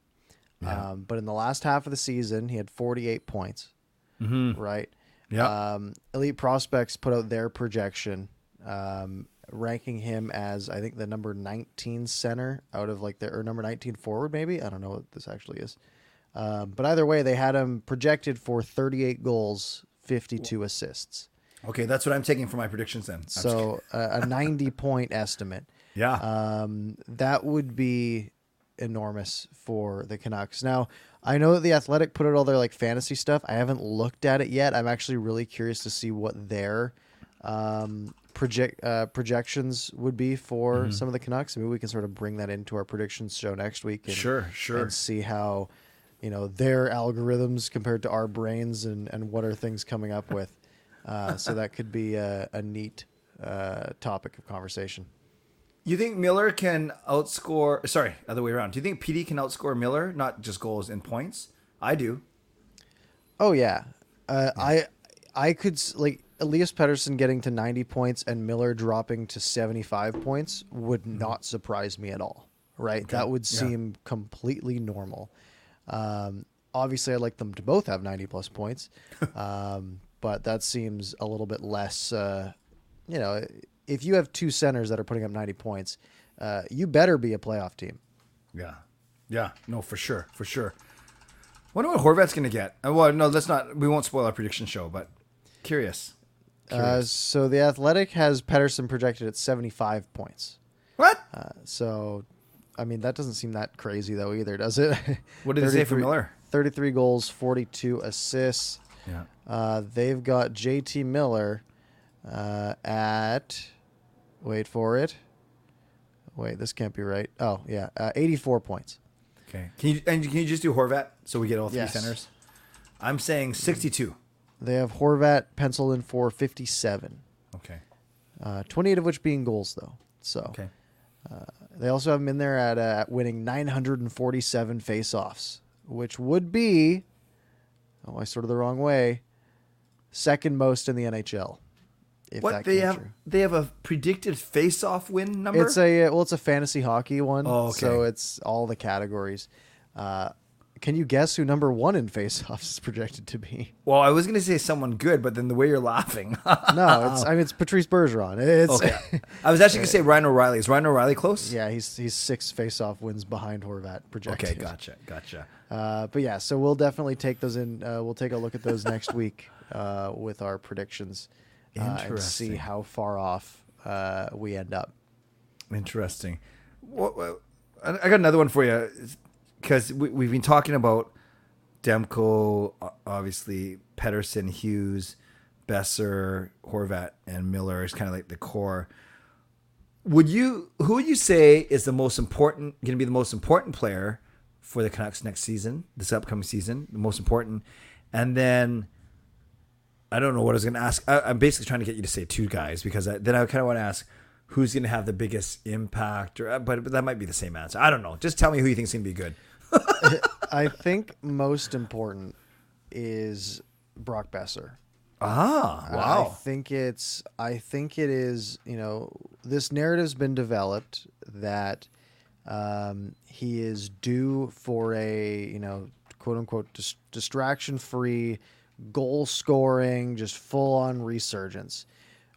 Um, but in the last half of the season, he had 48 points. Mm-hmm. Right. Yeah. Um, Elite Prospects put out their projection, um, ranking him as I think the number 19 center out of like their or number 19 forward, maybe. I don't know what this actually is. Um, but either way, they had him projected for 38 goals, 52 assists. Okay, that's what I'm taking for my predictions then. I'm. So uh, a 90 point estimate. yeah. Um, that would be enormous for the Canucks. Now, I know that the Athletic put out all their like fantasy stuff. I haven't looked at it yet. I'm actually really curious to see what their um, project uh, projections would be for Mm-hmm. some of the Canucks. Maybe we can sort of bring that into our predictions show next week. And, Sure, sure. And see how you know their algorithms compared to our brains and and what are things coming up with. Uh, so that could be a, a neat uh, topic of conversation. You think Miller can outscore? Sorry, other way around. Do you think PD can outscore Miller, not just goals and points? I do. Oh yeah, Uh, I I could s- like Elias Pettersson getting to 90 points and Miller dropping to 75 points would not surprise me at all. Right? That would Yeah. seem completely normal. Um, obviously, I'd like them to both have 90 plus points, um, but that seems a little bit less. Uh, you know, if you have two centers that are putting up 90 points, uh, you better be a playoff team. Yeah, yeah, no, for sure, for sure. Wonder what Horvat's gonna get. Uh, well, no, let's not. We won't spoil our prediction show, but curious. Uh, so the Athletic has Pettersson projected at 75 points. what? Uh, so, I mean, that doesn't seem that crazy though either, does it? What did they say for Miller? 33 goals, 42 assists. Yeah. Uh, they've got JT Miller uh, at, wait for it. Wait, this can't be right. Oh, yeah, uh, 84 points. Okay. Can you and can you just do Horvat so we get all three Yes. centers? I'm saying 62. They have Horvat penciled in for 57, Okay. uh, 28 of which being goals, though. So Okay. They also have him in there at, uh, at winning 947 face-offs, which would be, oh, I sorted the wrong way, second most in the NHL. What they have? true. They have a predicted face-off win number. It's a well, it's a fantasy hockey one, Oh, okay. so it's all the categories. Uh, can you guess who number one in face-offs is projected to be? well, I was gonna say someone good, but then the way you're laughing. No, it's I mean it's Patrice Bergeron. It's okay. I was actually gonna say Ryan O'Reilly. Is Ryan O'Reilly close? yeah, he's he's six face-off wins behind Horvat projected. Okay. Gotcha. Gotcha. Uh, but yeah, so we'll definitely take those in. Uh, we'll take a look at those next week uh, with our predictions uh, and see how far off uh, we end up. Interesting. What, what- I I got another one for you because we, we've been talking about Demko, obviously Pettersson, Hughes, Boeser, Horvat, and Miller is kind of like the core. Would you who would you say is the most important going to be the most important player for the Canucks next season, this upcoming season, the most important, and then I don't know what I was going to ask. I, I'm basically trying to get you to say two guys because I, then I kind of want to ask who's going to have the biggest impact, or but, but that might be the same answer. I don't know. Just tell me who you think's going to be good. I think most important is Brock Boeser. Ah, wow. I think it's I think it is, you know, this narrative's been developed that um, he is due for a, you know, quote unquote dis- distraction free goal scoring, just full on resurgence,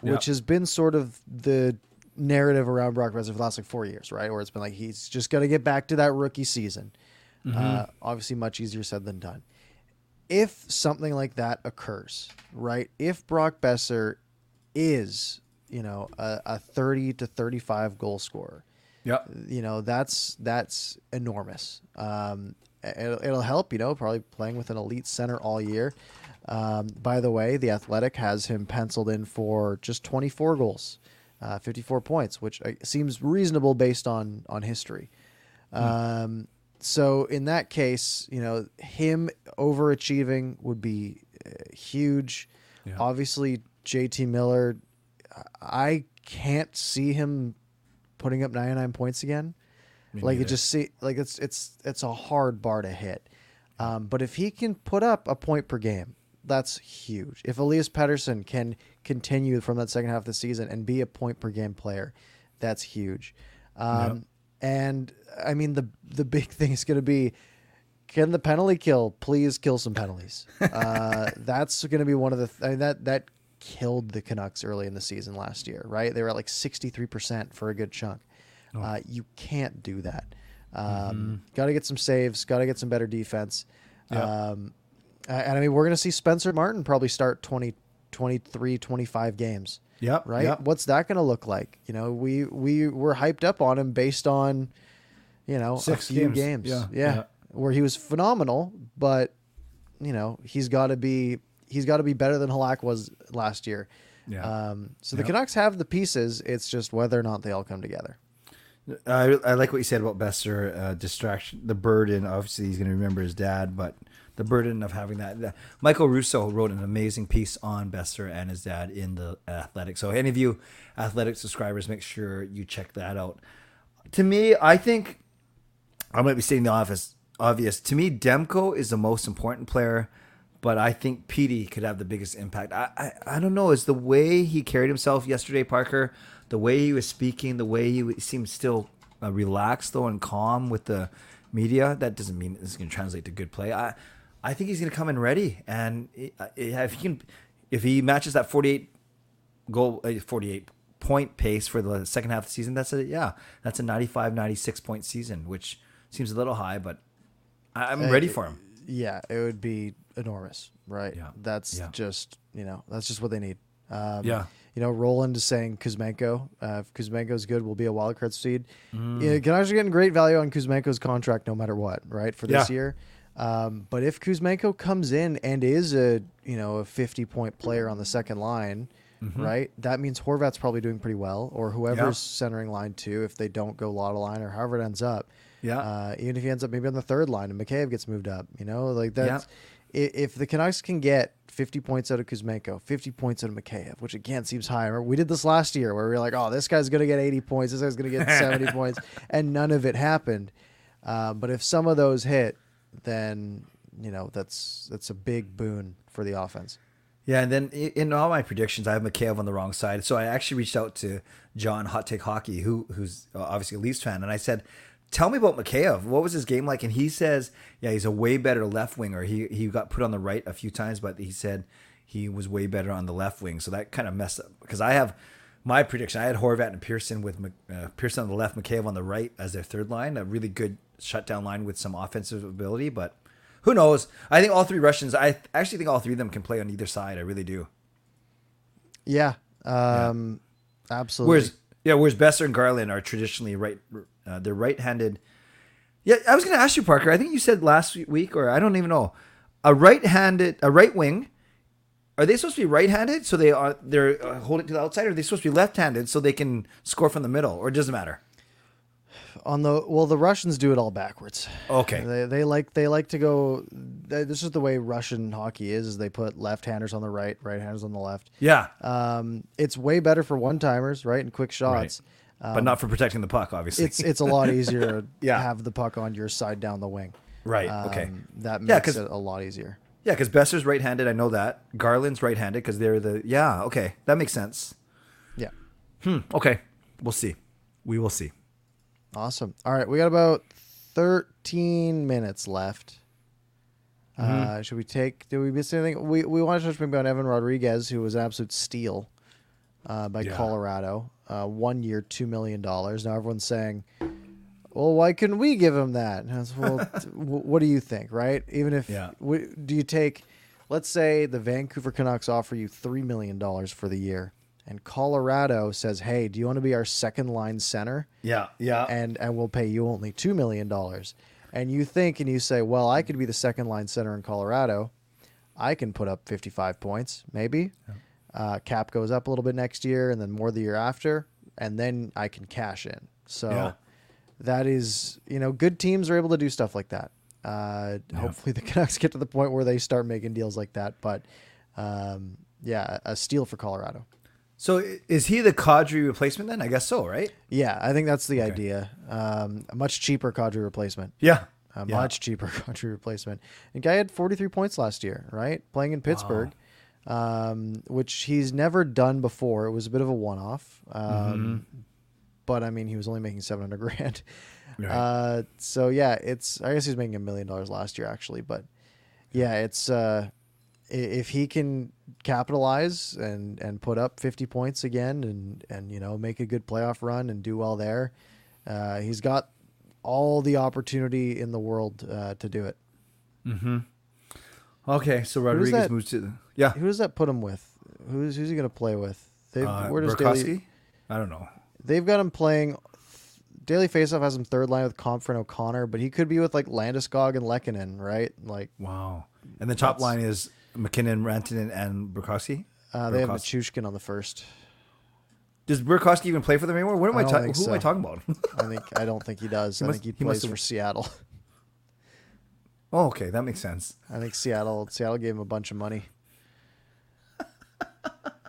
which Yeah. has been sort of the narrative around Brock Boeser for the last like four years, right? Where it's been like he's just got to get back to that rookie season. Uh, obviously, much easier said than done if something like that occurs, right? If Brock Boeser is, you know, a, a 30 to 35 goal scorer, Yep. you know, that's that's enormous. Um, it'll, it'll help, you know, probably playing with an elite center all year. Um, by the way, the Athletic has him penciled in for just 24 goals, uh, 54 points, which uh, seems reasonable based on on history. Um, so in that case, you know, him overachieving would be uh, huge. Yeah. Obviously, JT Miller, I can't see him putting up 99 points again. Me like it just see like it's it's it's a hard bar to hit. Um, but if he can put up a point per game, that's huge. If Elias Pettersson can continue from that second half of the season and be a point per game player, that's huge. Um, And I mean the the big thing is going to be can the penalty kill please kill some penalties? uh, that's going to be one of the I mean, that that killed the Canucks early in the season last year, right? They were at like sixty three percent for a good chunk. Uh, you can't do that. Um, Got to get some saves. Got to get some better defense. Yeah. Um, and I mean, we're going to see Spencer Martin probably start 20, 23, 25 games Yep. right? Yep. What's that going to look like? You know, we we were hyped up on him based on, you know, Six a few games. games. Yeah, Yeah, yeah. where he was phenomenal, but you know, he's got to be he's got to be better than Halak was last year. Yeah. Um, so the Canucks have the pieces. It's just whether or not they all come together. I, I like what you said about Boeser. Uh, distraction, the burden. Obviously, he's going to remember his dad, but the burden of having that. that- Michael Russo wrote an amazing piece on Boeser and his dad in the Athletic. So, any of you Athletic subscribers, make sure you check that out. To me, I think I might be stating the office obvious. To me, Demko is the most important player but I think Petey could have the biggest impact. I, I, I don't know. Is the way he carried himself yesterday, Parker, the way he was speaking, the way he seemed still uh, relaxed though and calm with the media. That doesn't mean is going to translate to good play. I I think he's going to come in ready, and uh, if he can, if he matches that forty eight goal, uh, forty eight point pace for the second half of the season, that's a yeah, that's a 95, 96 point season, which seems a little high, but I'm Uh, ready for him. Yeah, it would be enormous, right? Yeah. That's Yeah. just you know that's just what they need. Um, Yeah. You know, Roland is saying Kuzmenko. Uh, if Kuzmenko's good, will be a wild card seed. Mm. Yeah, Canucks are getting great value on Kuzmenko's contract, no matter what, right? For this Yeah. year. Um, but if Kuzmenko comes in and is a you know a 50 point player on the second line, right? That means Horvat's probably doing pretty well, or whoever's Mm-hmm. Yeah. centering line two, if they don't go Lotto line or however it ends up. Yeah. Uh, even if he ends up maybe on the third line and McCabe gets moved up, you know, like that's i if the Canucks can get 50 points out of Kuzmenko, 50 points out of Mikheyev, which again seems high. Remember, we did this last year where we were like, oh, this guy's going to get 80 points, this guy's going to get 70 points, and none of it happened. Uh, but if some of those hit, then you know that's that's a big boon for the offense. Yeah, and then in all my predictions, I have Mikheyev on the wrong side. So I actually reached out to John Hot Take Hockey, who who's uh, obviously a Leafs fan, and I said, "Tell me about Mikheyev. What was his game like?" And he says, "Yeah, he's a way better left winger. He he got put on the right a few times, but he said he was way better on the left wing. So that kind of messed up because I have." My prediction: I had Horvat and Pearson with uh, Pearson on the left, Mikheyev on the right as their third line. A really good shutdown line with some offensive ability, but who knows? I think all three Russians. I actually think all three of them can play on either side. I really do. Yeah, um, absolutely. Whereas yeah, whereas Boeser and Garland are traditionally right. Uh, they're right-handed. Yeah, I was going to ask you, Parker. I think you said last week, or I don't even know, a right-handed, a right wing. Are they supposed to be right-handed so they are they're uh, holding to the outside, or are they supposed to be left-handed so they can score from the middle, or it doesn't matter? on the well, the Russians do it all backwards. Okay. They, they like they like to go. they- This is the way Russian hockey is. Is they put left-handers on the right, right-handers on the left. Yeah, Um, it's way better for one-timers, right, and quick shots. But not for protecting the puck, obviously. It's it's a lot easier to have the puck on your side down the wing. right. okay. Um, that Yeah, it a lot easier. Yeah, because Boeser's right-handed. I know that. Garland's right-handed because they're the. Yeah. Okay, that makes sense. Yeah. Hmm. Okay, we'll see. We will see. Awesome. All right, we got about 13 minutes left. Mm-hmm. Uh, should we take? Did we miss anything? We we want to touch maybe on Evan Rodrigues, who was an absolute steal uh, by Yeah. Colorado. Uh, one year, two million dollars. Now everyone's saying, "Well, why couldn't we give him that?" And I was, well, t- what do you think? Right? Even if Yeah. w- do you take? Let's say the Vancouver Canucks offer you three million dollars for the year, and Colorado says, "Hey, do you want to be our second line center?" Yeah. Yeah. and and we'll pay you only two million dollars. And you think and you say, well, I could be the second line center in Colorado. I can put up fifty five points, maybe. Uh, cap goes up a little bit next year, and then more the year after, and then I can cash in. So Yeah. that is, you know, good teams are able to do stuff like that. Uh, Hopefully, the Canucks get to the point where they start making deals like that. But um, yeah, a steal for Colorado. So is he the Kadri replacement then? I guess so, right? Yeah, I think that's the idea. Um, a much cheaper Kadri replacement. Yeah. a Yeah. much cheaper Kadri replacement. And guy had 43 points last year, right? Playing in Pittsburgh, um, which he's never done before. It was a bit of a one-off. Um, But I mean, he was only making 700 grand. Right. Uh, so yeah, it's. I guess he's making a million dollars last year actually, but yeah, it's. Uh, if he can capitalize and and put up 50 points again and and you know make a good playoff run and do well there, uh, he's got all the opportunity in the world uh, to do it. Mm-hmm. Okay, so Rodrigues moves to the yeah. Who does that put him with? Who's who's he going to play with? They Uh, where does? Daily, I don't know. they've got him playing. Daily Faceoff has him third line with Compher O'Connor, but he could be with like Landeskog and Lehkonen, right? Like Wow. And the top line is MacKinnon, Rantanen, and Burakovsky. uh, they have. Nichushkin on the first. Does Burakovsky even play for them anymore? What am I I? Who think am I talking about? I think I don't think he does. I must- think he he plays for Seattle. oh, okay, that makes sense. I think Seattle Seattle gave him a bunch of money.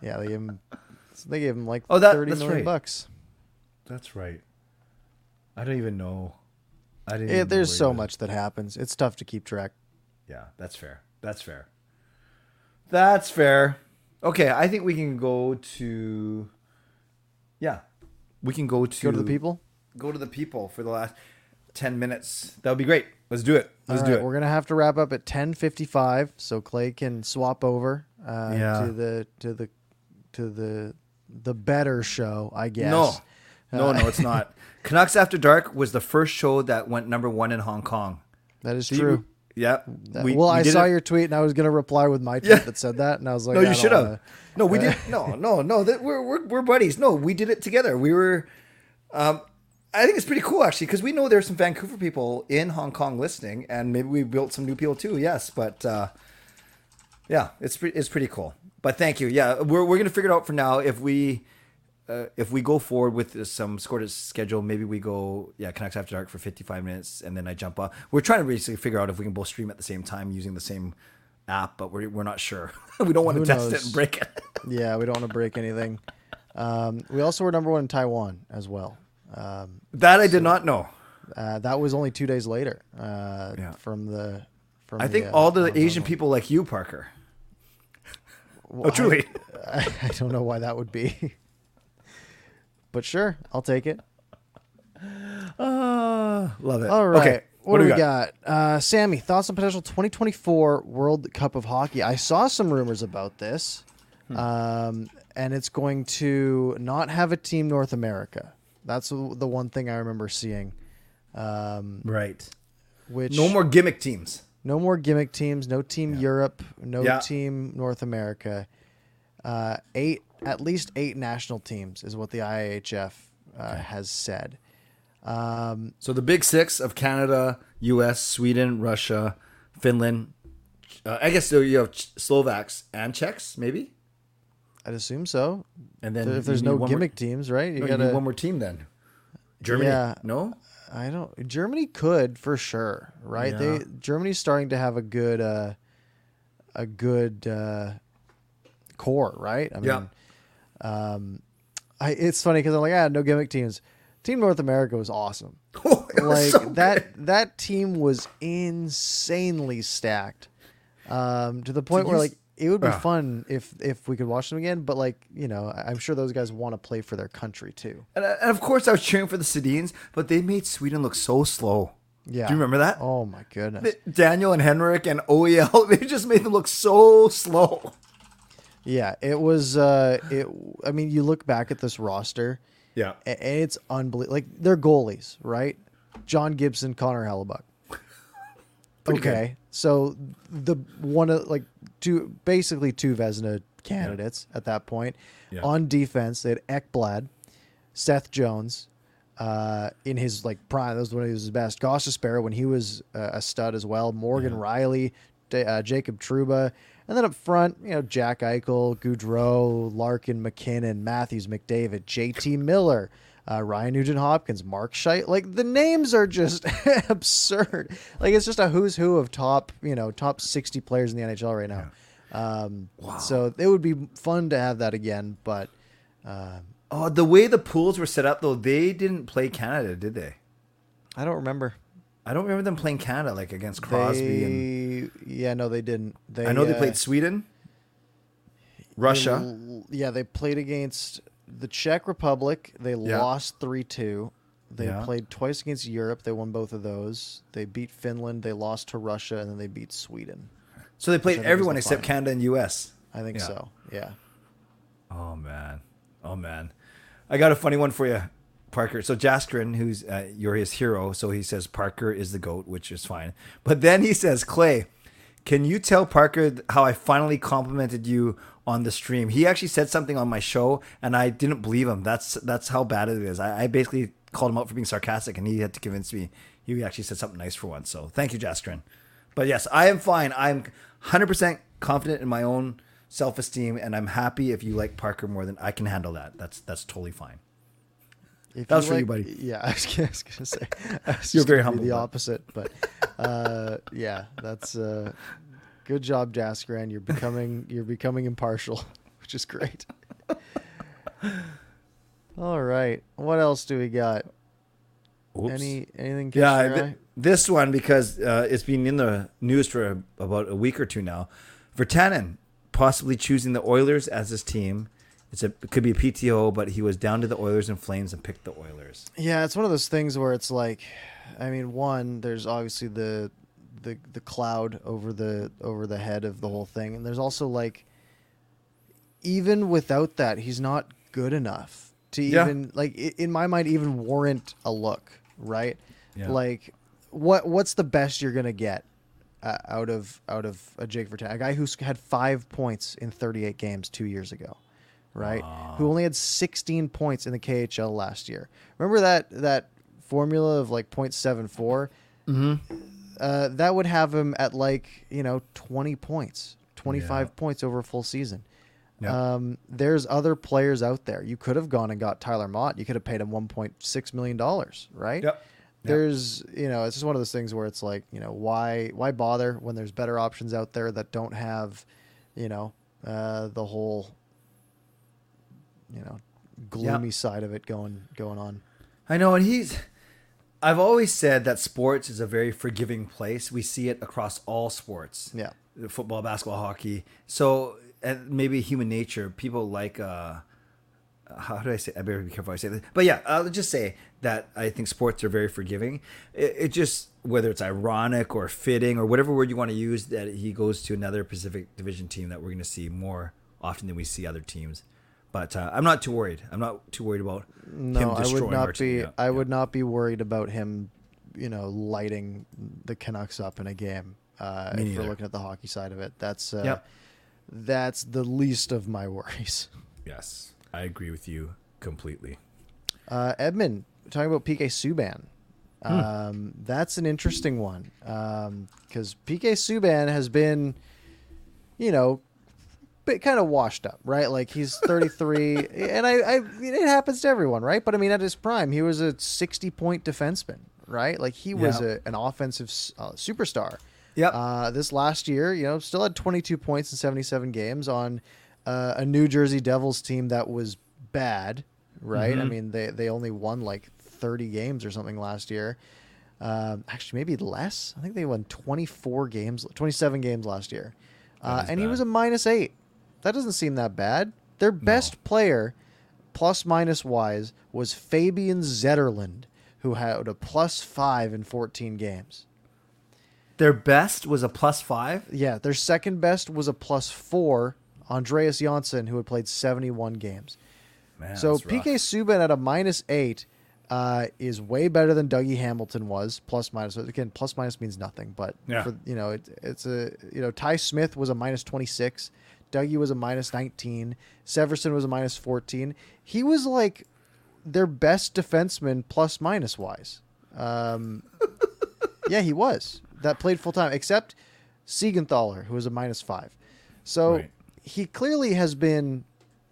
Yeah, they gave him they gave him like Oh, that- thirty million right. bucks. That's right. I don't even know. I didn't. Even there's so much that happens. It's tough to keep track. Yeah, that's fair. That's fair. That's fair. Okay, I think we can go to. Yeah, we can go to Go to the people. Go to the people for the last ten minutes. That would be great. Let's do it. Let's do it. We're gonna have to wrap up at ten fifty five, so Clay can swap over uh, Yeah. to the to the to the the better show, I guess. No, no, Uh, no, it's not. Canucks After Dark was the first show that went number one in Hong Kong. that is true. Yeah. That- we- well, we I saw it- your tweet, and I was gonna reply with my tweet Yeah. that said that, and I was like, No, you should have. wanna- No, we Uh, did. No, no, no. That we're, we're we're buddies. No, we did it together. We were. Um, I think it's pretty cool actually because we know there's some Vancouver people in Hong Kong listening, and maybe we built some new people too. Yes, but uh, yeah, it's pre- it's pretty cool. But thank you. Yeah, we're we're gonna figure it out for now. If we uh, if we go forward with some sort schedule, maybe we go yeah Canucks After Dark for 55 minutes, and then I jump off. We're trying to basically figure out if we can both stream at the same time using the same app, but we're we're not sure. we don't want to test it and break it. Yeah, we don't want to break anything. Um, we also were number one in Taiwan as well. Um, That I did not know. uh, that was only two days later uh, Yeah. from the. From I the, think uh, all the Asian people like you, Parker. Well, Oh, truly. I, I don't know why that would be, but sure, I'll take it. Uh, love it. All right. Okay. What, do we got? Uh, Sammy, thoughts on potential 2024 World Cup of Hockey? I saw some rumors about this, Hmm. um, and it's going to not have a Team North America. That's the one thing I remember seeing. Um, Right. which No more gimmick teams. no more gimmick teams, no Team Europe, no Yeah. Team North America. Uh, eight, at least eight national teams is what the IIHF uh, has said. Um, So the big six of Canada, U.S., Sweden, Russia, Finland. Uh, I guess so you have Slovaks and Czechs, maybe. I'd assume so. And then if there's no one more- gimmick teams, right? You no, need one more team then. Germany. Yeah. No. I don't. Germany could for sure, right? Yeah. They Germany's starting to have a good, uh, a good uh, core, right? I mean, Yeah. um, I it's funny because I'm like, ah, no gimmick teams. Team North America was awesome. Oh, it was like so that good. that team was insanely stacked um, to the point Did where like it would be fun if if we could watch them again but like you know I- i'm sure those guys want to play for their country too And, uh, and of course, I was cheering for the Sedins, but they made Sweden look so slow. yeah Do you remember that? oh my goodness Daniel and Henrik and OEL, they just made them look so slow. yeah it was uh it i mean you look back at this roster Yeah. and it's unbelievable like they're goalies right john gibson connor hellebuyck okay. good. So the one of like two basically two vezina candidates at that point. Yeah. on defense they had ekblad seth jones uh, in his like prime. That was when he was his best. Gostisbehere when he was uh, a stud as well. Morgan rielly Da- uh, jacob trouba. And then up front you know jack eichel gaudreau larkin mackinnon matthews mcdavid jt miller uh, Ryan Nugent Hopkins, Mark Scheit. Like the names are just absurd. Like it's just a who's who of top, you know, top 60 players in the NHL right now. Um, So it would be fun to have that again, but um, Oh, the way the pools were set up, though, they didn't play Canada, did they? I don't remember. I don't remember them playing Canada like against Crosby and yeah, no, they didn't. They, I know they uh, played Sweden, Russia. yeah, they played against the Czech Republic. They Yeah. lost 3 2. They Yeah. played twice against Europe. They won both of those. They beat Finland. They lost to Russia, and then they beat Sweden. So they played everyone the except final. Canada and US. I think Yeah. so. Yeah. Oh man, oh man, I got a funny one for you, Parker. So Jaskrin, who's uh, you're his hero, so he says Parker is the goat, which is fine. But then he says, Clay, can you tell Parker how I finally complimented you on the stream? He actually said something on my show, and I didn't believe him. That's that's how bad it is. I, I basically called him out for being sarcastic, and he had to convince me he actually said something nice for once. So thank you, Jaskrin. But yes, I am fine. I'm 100% confident in my own self-esteem, and I'm happy if you like Parker more than I can handle that. That's that's totally fine. If That was for you, buddy. Yeah, I was, gonna- I was gonna say. Was You're very humble, The opposite, but uh, yeah, that's uh, good job, Jaskran. You're becoming you're becoming impartial, which is great. All right, what else do we got? Oops. Any anything? yeah, your th- eye? this one because uh, it's been in the news for about a week or two now. Virtanen possibly choosing the Oilers as his team. It's a it could be a PTO, but he was down to the Oilers and Flames and picked the Oilers. Yeah, it's one of those things where it's like, I mean, one, there's obviously the the the cloud over the over the head of the whole thing, and there's also like, even without that, he's not good enough to Yeah. even like in my mind even warrant a look, right? Yeah. Like, what what's the best you're gonna get uh, out of out of a Jake Vertan, a guy who's had five points in 38 games two years ago, right? Who only had 16 points in the KHL last year. Remember that that formula of like 0.74? Mm-hmm. Uh, that would have him at like you know 20 points, 25 Yeah. points over a full season. Yeah. Um, there's other players out there. You could have gone and got Tyler Motte. You could have paid him 1.6 million dollars, right? Yep. Yep. There's, you know, it's just one of those things where it's like, you know, why, why bother when there's better options out there that don't have, you know, uh, the whole, you know, gloomy side of it going, going on. I know, and he's. I've always said that sports is a very forgiving place. We see it across all sports. Yeah. football, basketball, hockey. So and maybe human nature. People like. uh how do I say? I better be careful. how I say this, but yeah, I'll just say that I think sports are very forgiving. It, it just whether it's ironic or fitting or whatever word you want to use that he goes to another Pacific Division team that we're going to see more often than we see other teams. But uh, I'm not too worried. I'm not too worried about No, him I would not be, Yeah, I yeah. would not be worried about him, you know, lighting the Canucks up in a game. Uh, if we're looking at the hockey side of it, that's, uh, Yep. that's the least of my worries. Yes, I agree with you completely. Uh, Edmund, talking about PK Subban. Hmm. Um, that's an interesting one because PK Subban has been, you know, bit kind of washed up, right? Like he's 33, and I, I, it happens to everyone, right? But I mean, at his prime, he was a 60 point defenseman, right? Like he was Yeah. a, an offensive uh, superstar. Yep. Uh, this last year, you know, still had 22 points in 77 games on uh, a New Jersey Devils team that was bad, right? I Mhm. mean, they they only won like 30 games or something last year. Um, actually, maybe less. I think they won 24 games, 27 games last year, uh, and he was a minus eight. That doesn't seem that bad. Their best player, plus minus wise, was Fabian Zetterlund, who had a plus five in 14 games. Their best was a plus five. Yeah, their second best was a plus four, Andreas Johnsson, who had played 71 games. Man, so. PK Subban at a minus eight uh, is way better than Dougie Hamilton was. Plus minus again, plus minus means nothing, but Yeah. for, you know it, it's a you know Ty Smith was a minus 26, Dougie was a minus 19, Severson was a minus 14. He was like their best defenseman plus minus wise. Um, yeah, he was that played full time, except Siegenthaler, who was a minus five. So Right. he clearly has been,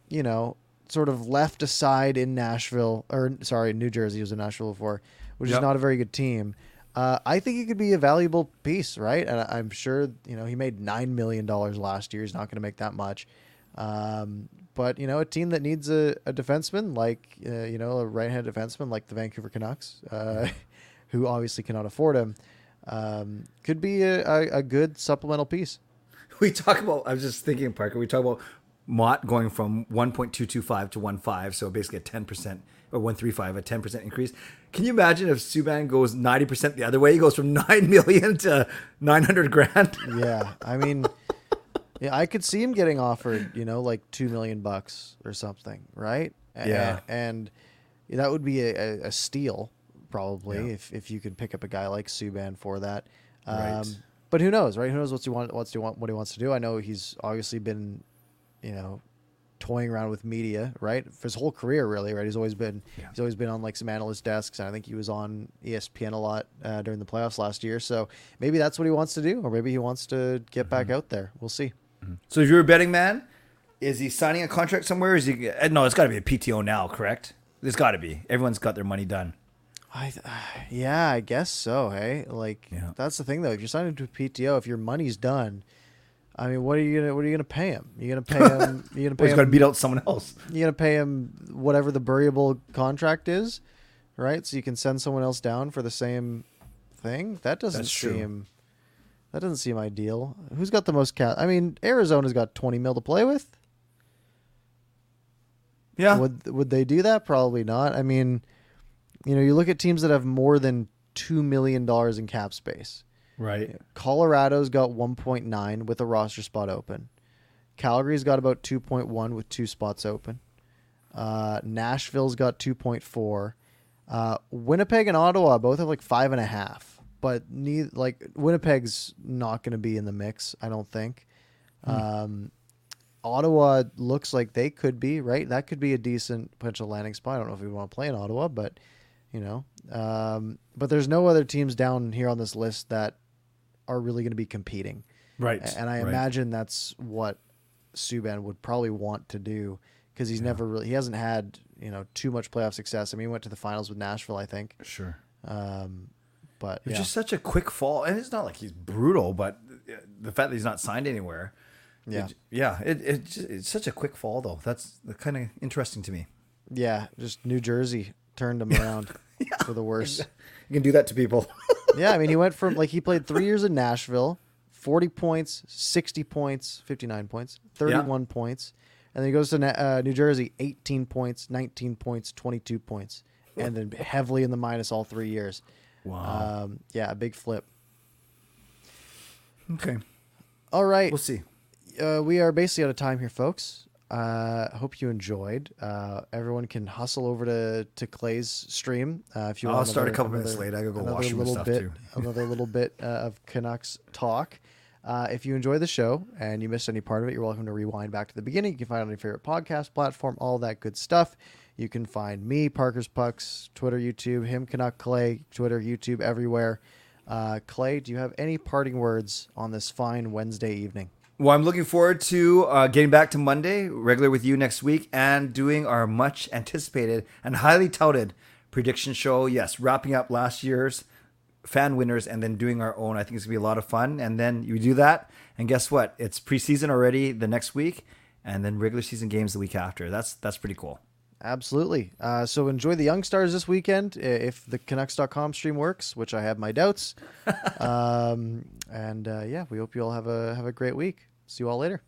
you know, sort of left aside in Nashville, or sorry, New Jersey. He was in Nashville before, which Yep. is not a very good team. Uh, I think he could be a valuable piece, right? And I'm sure, you know, he made nine million dollars last year. He's not going to make that much. Um, but you know, a team that needs a, a defenseman like uh, you know a right-handed defenseman like the Vancouver Canucks, uh, who obviously cannot afford him, um, could be a, a, a good supplemental piece. we talk about. I was just thinking, Parker. We talk about Motte going from one point two two five to one five, so basically a ten percent or one three five, a ten percent increase. Can you imagine if Subban goes ninety percent the other way? He goes from nine million to nine hundred grand. Yeah, I mean, yeah, I could see him getting offered, you know, like two million bucks or something, right? Yeah. and, that would be a, a, steal, probably, Yeah. if if you could pick up a guy like Subban for that. Um, Right. But who knows, right? Who knows what he want, what's to want, what he wants to do? I know he's obviously been, you know, toying around with media, right? For his whole career, really, right? He's always been Yeah. he's always been on like some analyst desks, and I think he was on ESPN a lot uh, during the playoffs last year. So maybe that's what he wants to do, or maybe he wants to get back Mm-hmm. out there. We'll see. So if you're a betting man, is he signing a contract somewhere? Is he? uh, No, it's got to be a PTO now, correct? It's got to be. Everyone's got their money done. I, th- yeah, I guess so. Hey, like Yeah. that's the thing though. If you're signing to a PTO, if your money's done, I mean, what are you gonna what are you gonna pay him? You gonna pay him? You gonna pay he's got to beat out someone else. You gonna pay him whatever the buriable contract is, right? So you can send someone else down for the same thing. That doesn't That's true. seem That doesn't seem ideal. Who's got the most cap? I mean, Arizona's got 20 mil to play with. Yeah. Would would they do that? Probably not. I mean, you know, you look at teams that have more than two million dollars in cap space. Right. Colorado's got 1.9 with a roster spot open. Calgary's got about 2.1 with two spots open. Uh, Nashville's got 2.4. Uh, Winnipeg and Ottawa both have like five and a half, but neither like Winnipeg's not going to be in the mix. I don't think. Um, Ottawa looks like they could be right. That could be a decent potential landing spot. I don't know if we want to play in Ottawa, but you know, um, but there's no other teams down here on this list that are really going to be competing. Right. And I right. imagine that's what Subban would probably want to do because he's never really he hasn't had you know too much playoff success. I mean, he went to the finals with Nashville, I think. Sure. Um, but It's yeah, just such a quick fall, and it's not like he's brutal, but the fact that he's not signed anywhere. Yeah. it, yeah. It, it just, it's such a quick fall, though. That's kind of interesting to me. yeah, just New Jersey turned him around for the worse. You can do that to people. yeah, I mean, he went from like he played three years in Nashville, forty points, sixty points, fifty nine points, thirty one points, and then he goes to uh, New Jersey, eighteen points, nineteen points, twenty two points, and then heavily in the minus all three years. Wow. Um, yeah, a big flip. okay. All right, We'll see. uh, we are basically out of time here, folks. Uh, I hope you enjoyed. Uh, everyone can hustle over to, to Clay's stream uh, if you want to. I'll want. start a another- couple minutes late. I gotta go another wash little stuff, bit, too. another little bit uh, of Canucks talk. Uh, if you enjoy the show and you missed any part of it, you're welcome to rewind back to the beginning. You can find it on your favorite podcast platform, all that good stuff. You can find me, Parker's Pucks, Twitter, YouTube, him, Canuck Clay, Twitter, YouTube, everywhere. Uh, Clay, do you have any parting words on this fine Wednesday evening? Well, I'm looking forward to uh, getting back to Monday, regular with you next week, and doing our much anticipated and highly touted prediction show. Yes, wrapping up last year's fan winners and then doing our own. I think it's gonna be a lot of fun. And then you do that, and guess what? It's preseason already the next week, and then regular season games the week after. That's that's pretty cool. Absolutely. Uh, so enjoy the Young Stars this weekend if the Canucks.com stream works, which I have my doubts. um, and uh, yeah, we hope you all have a have a great week. See you all later.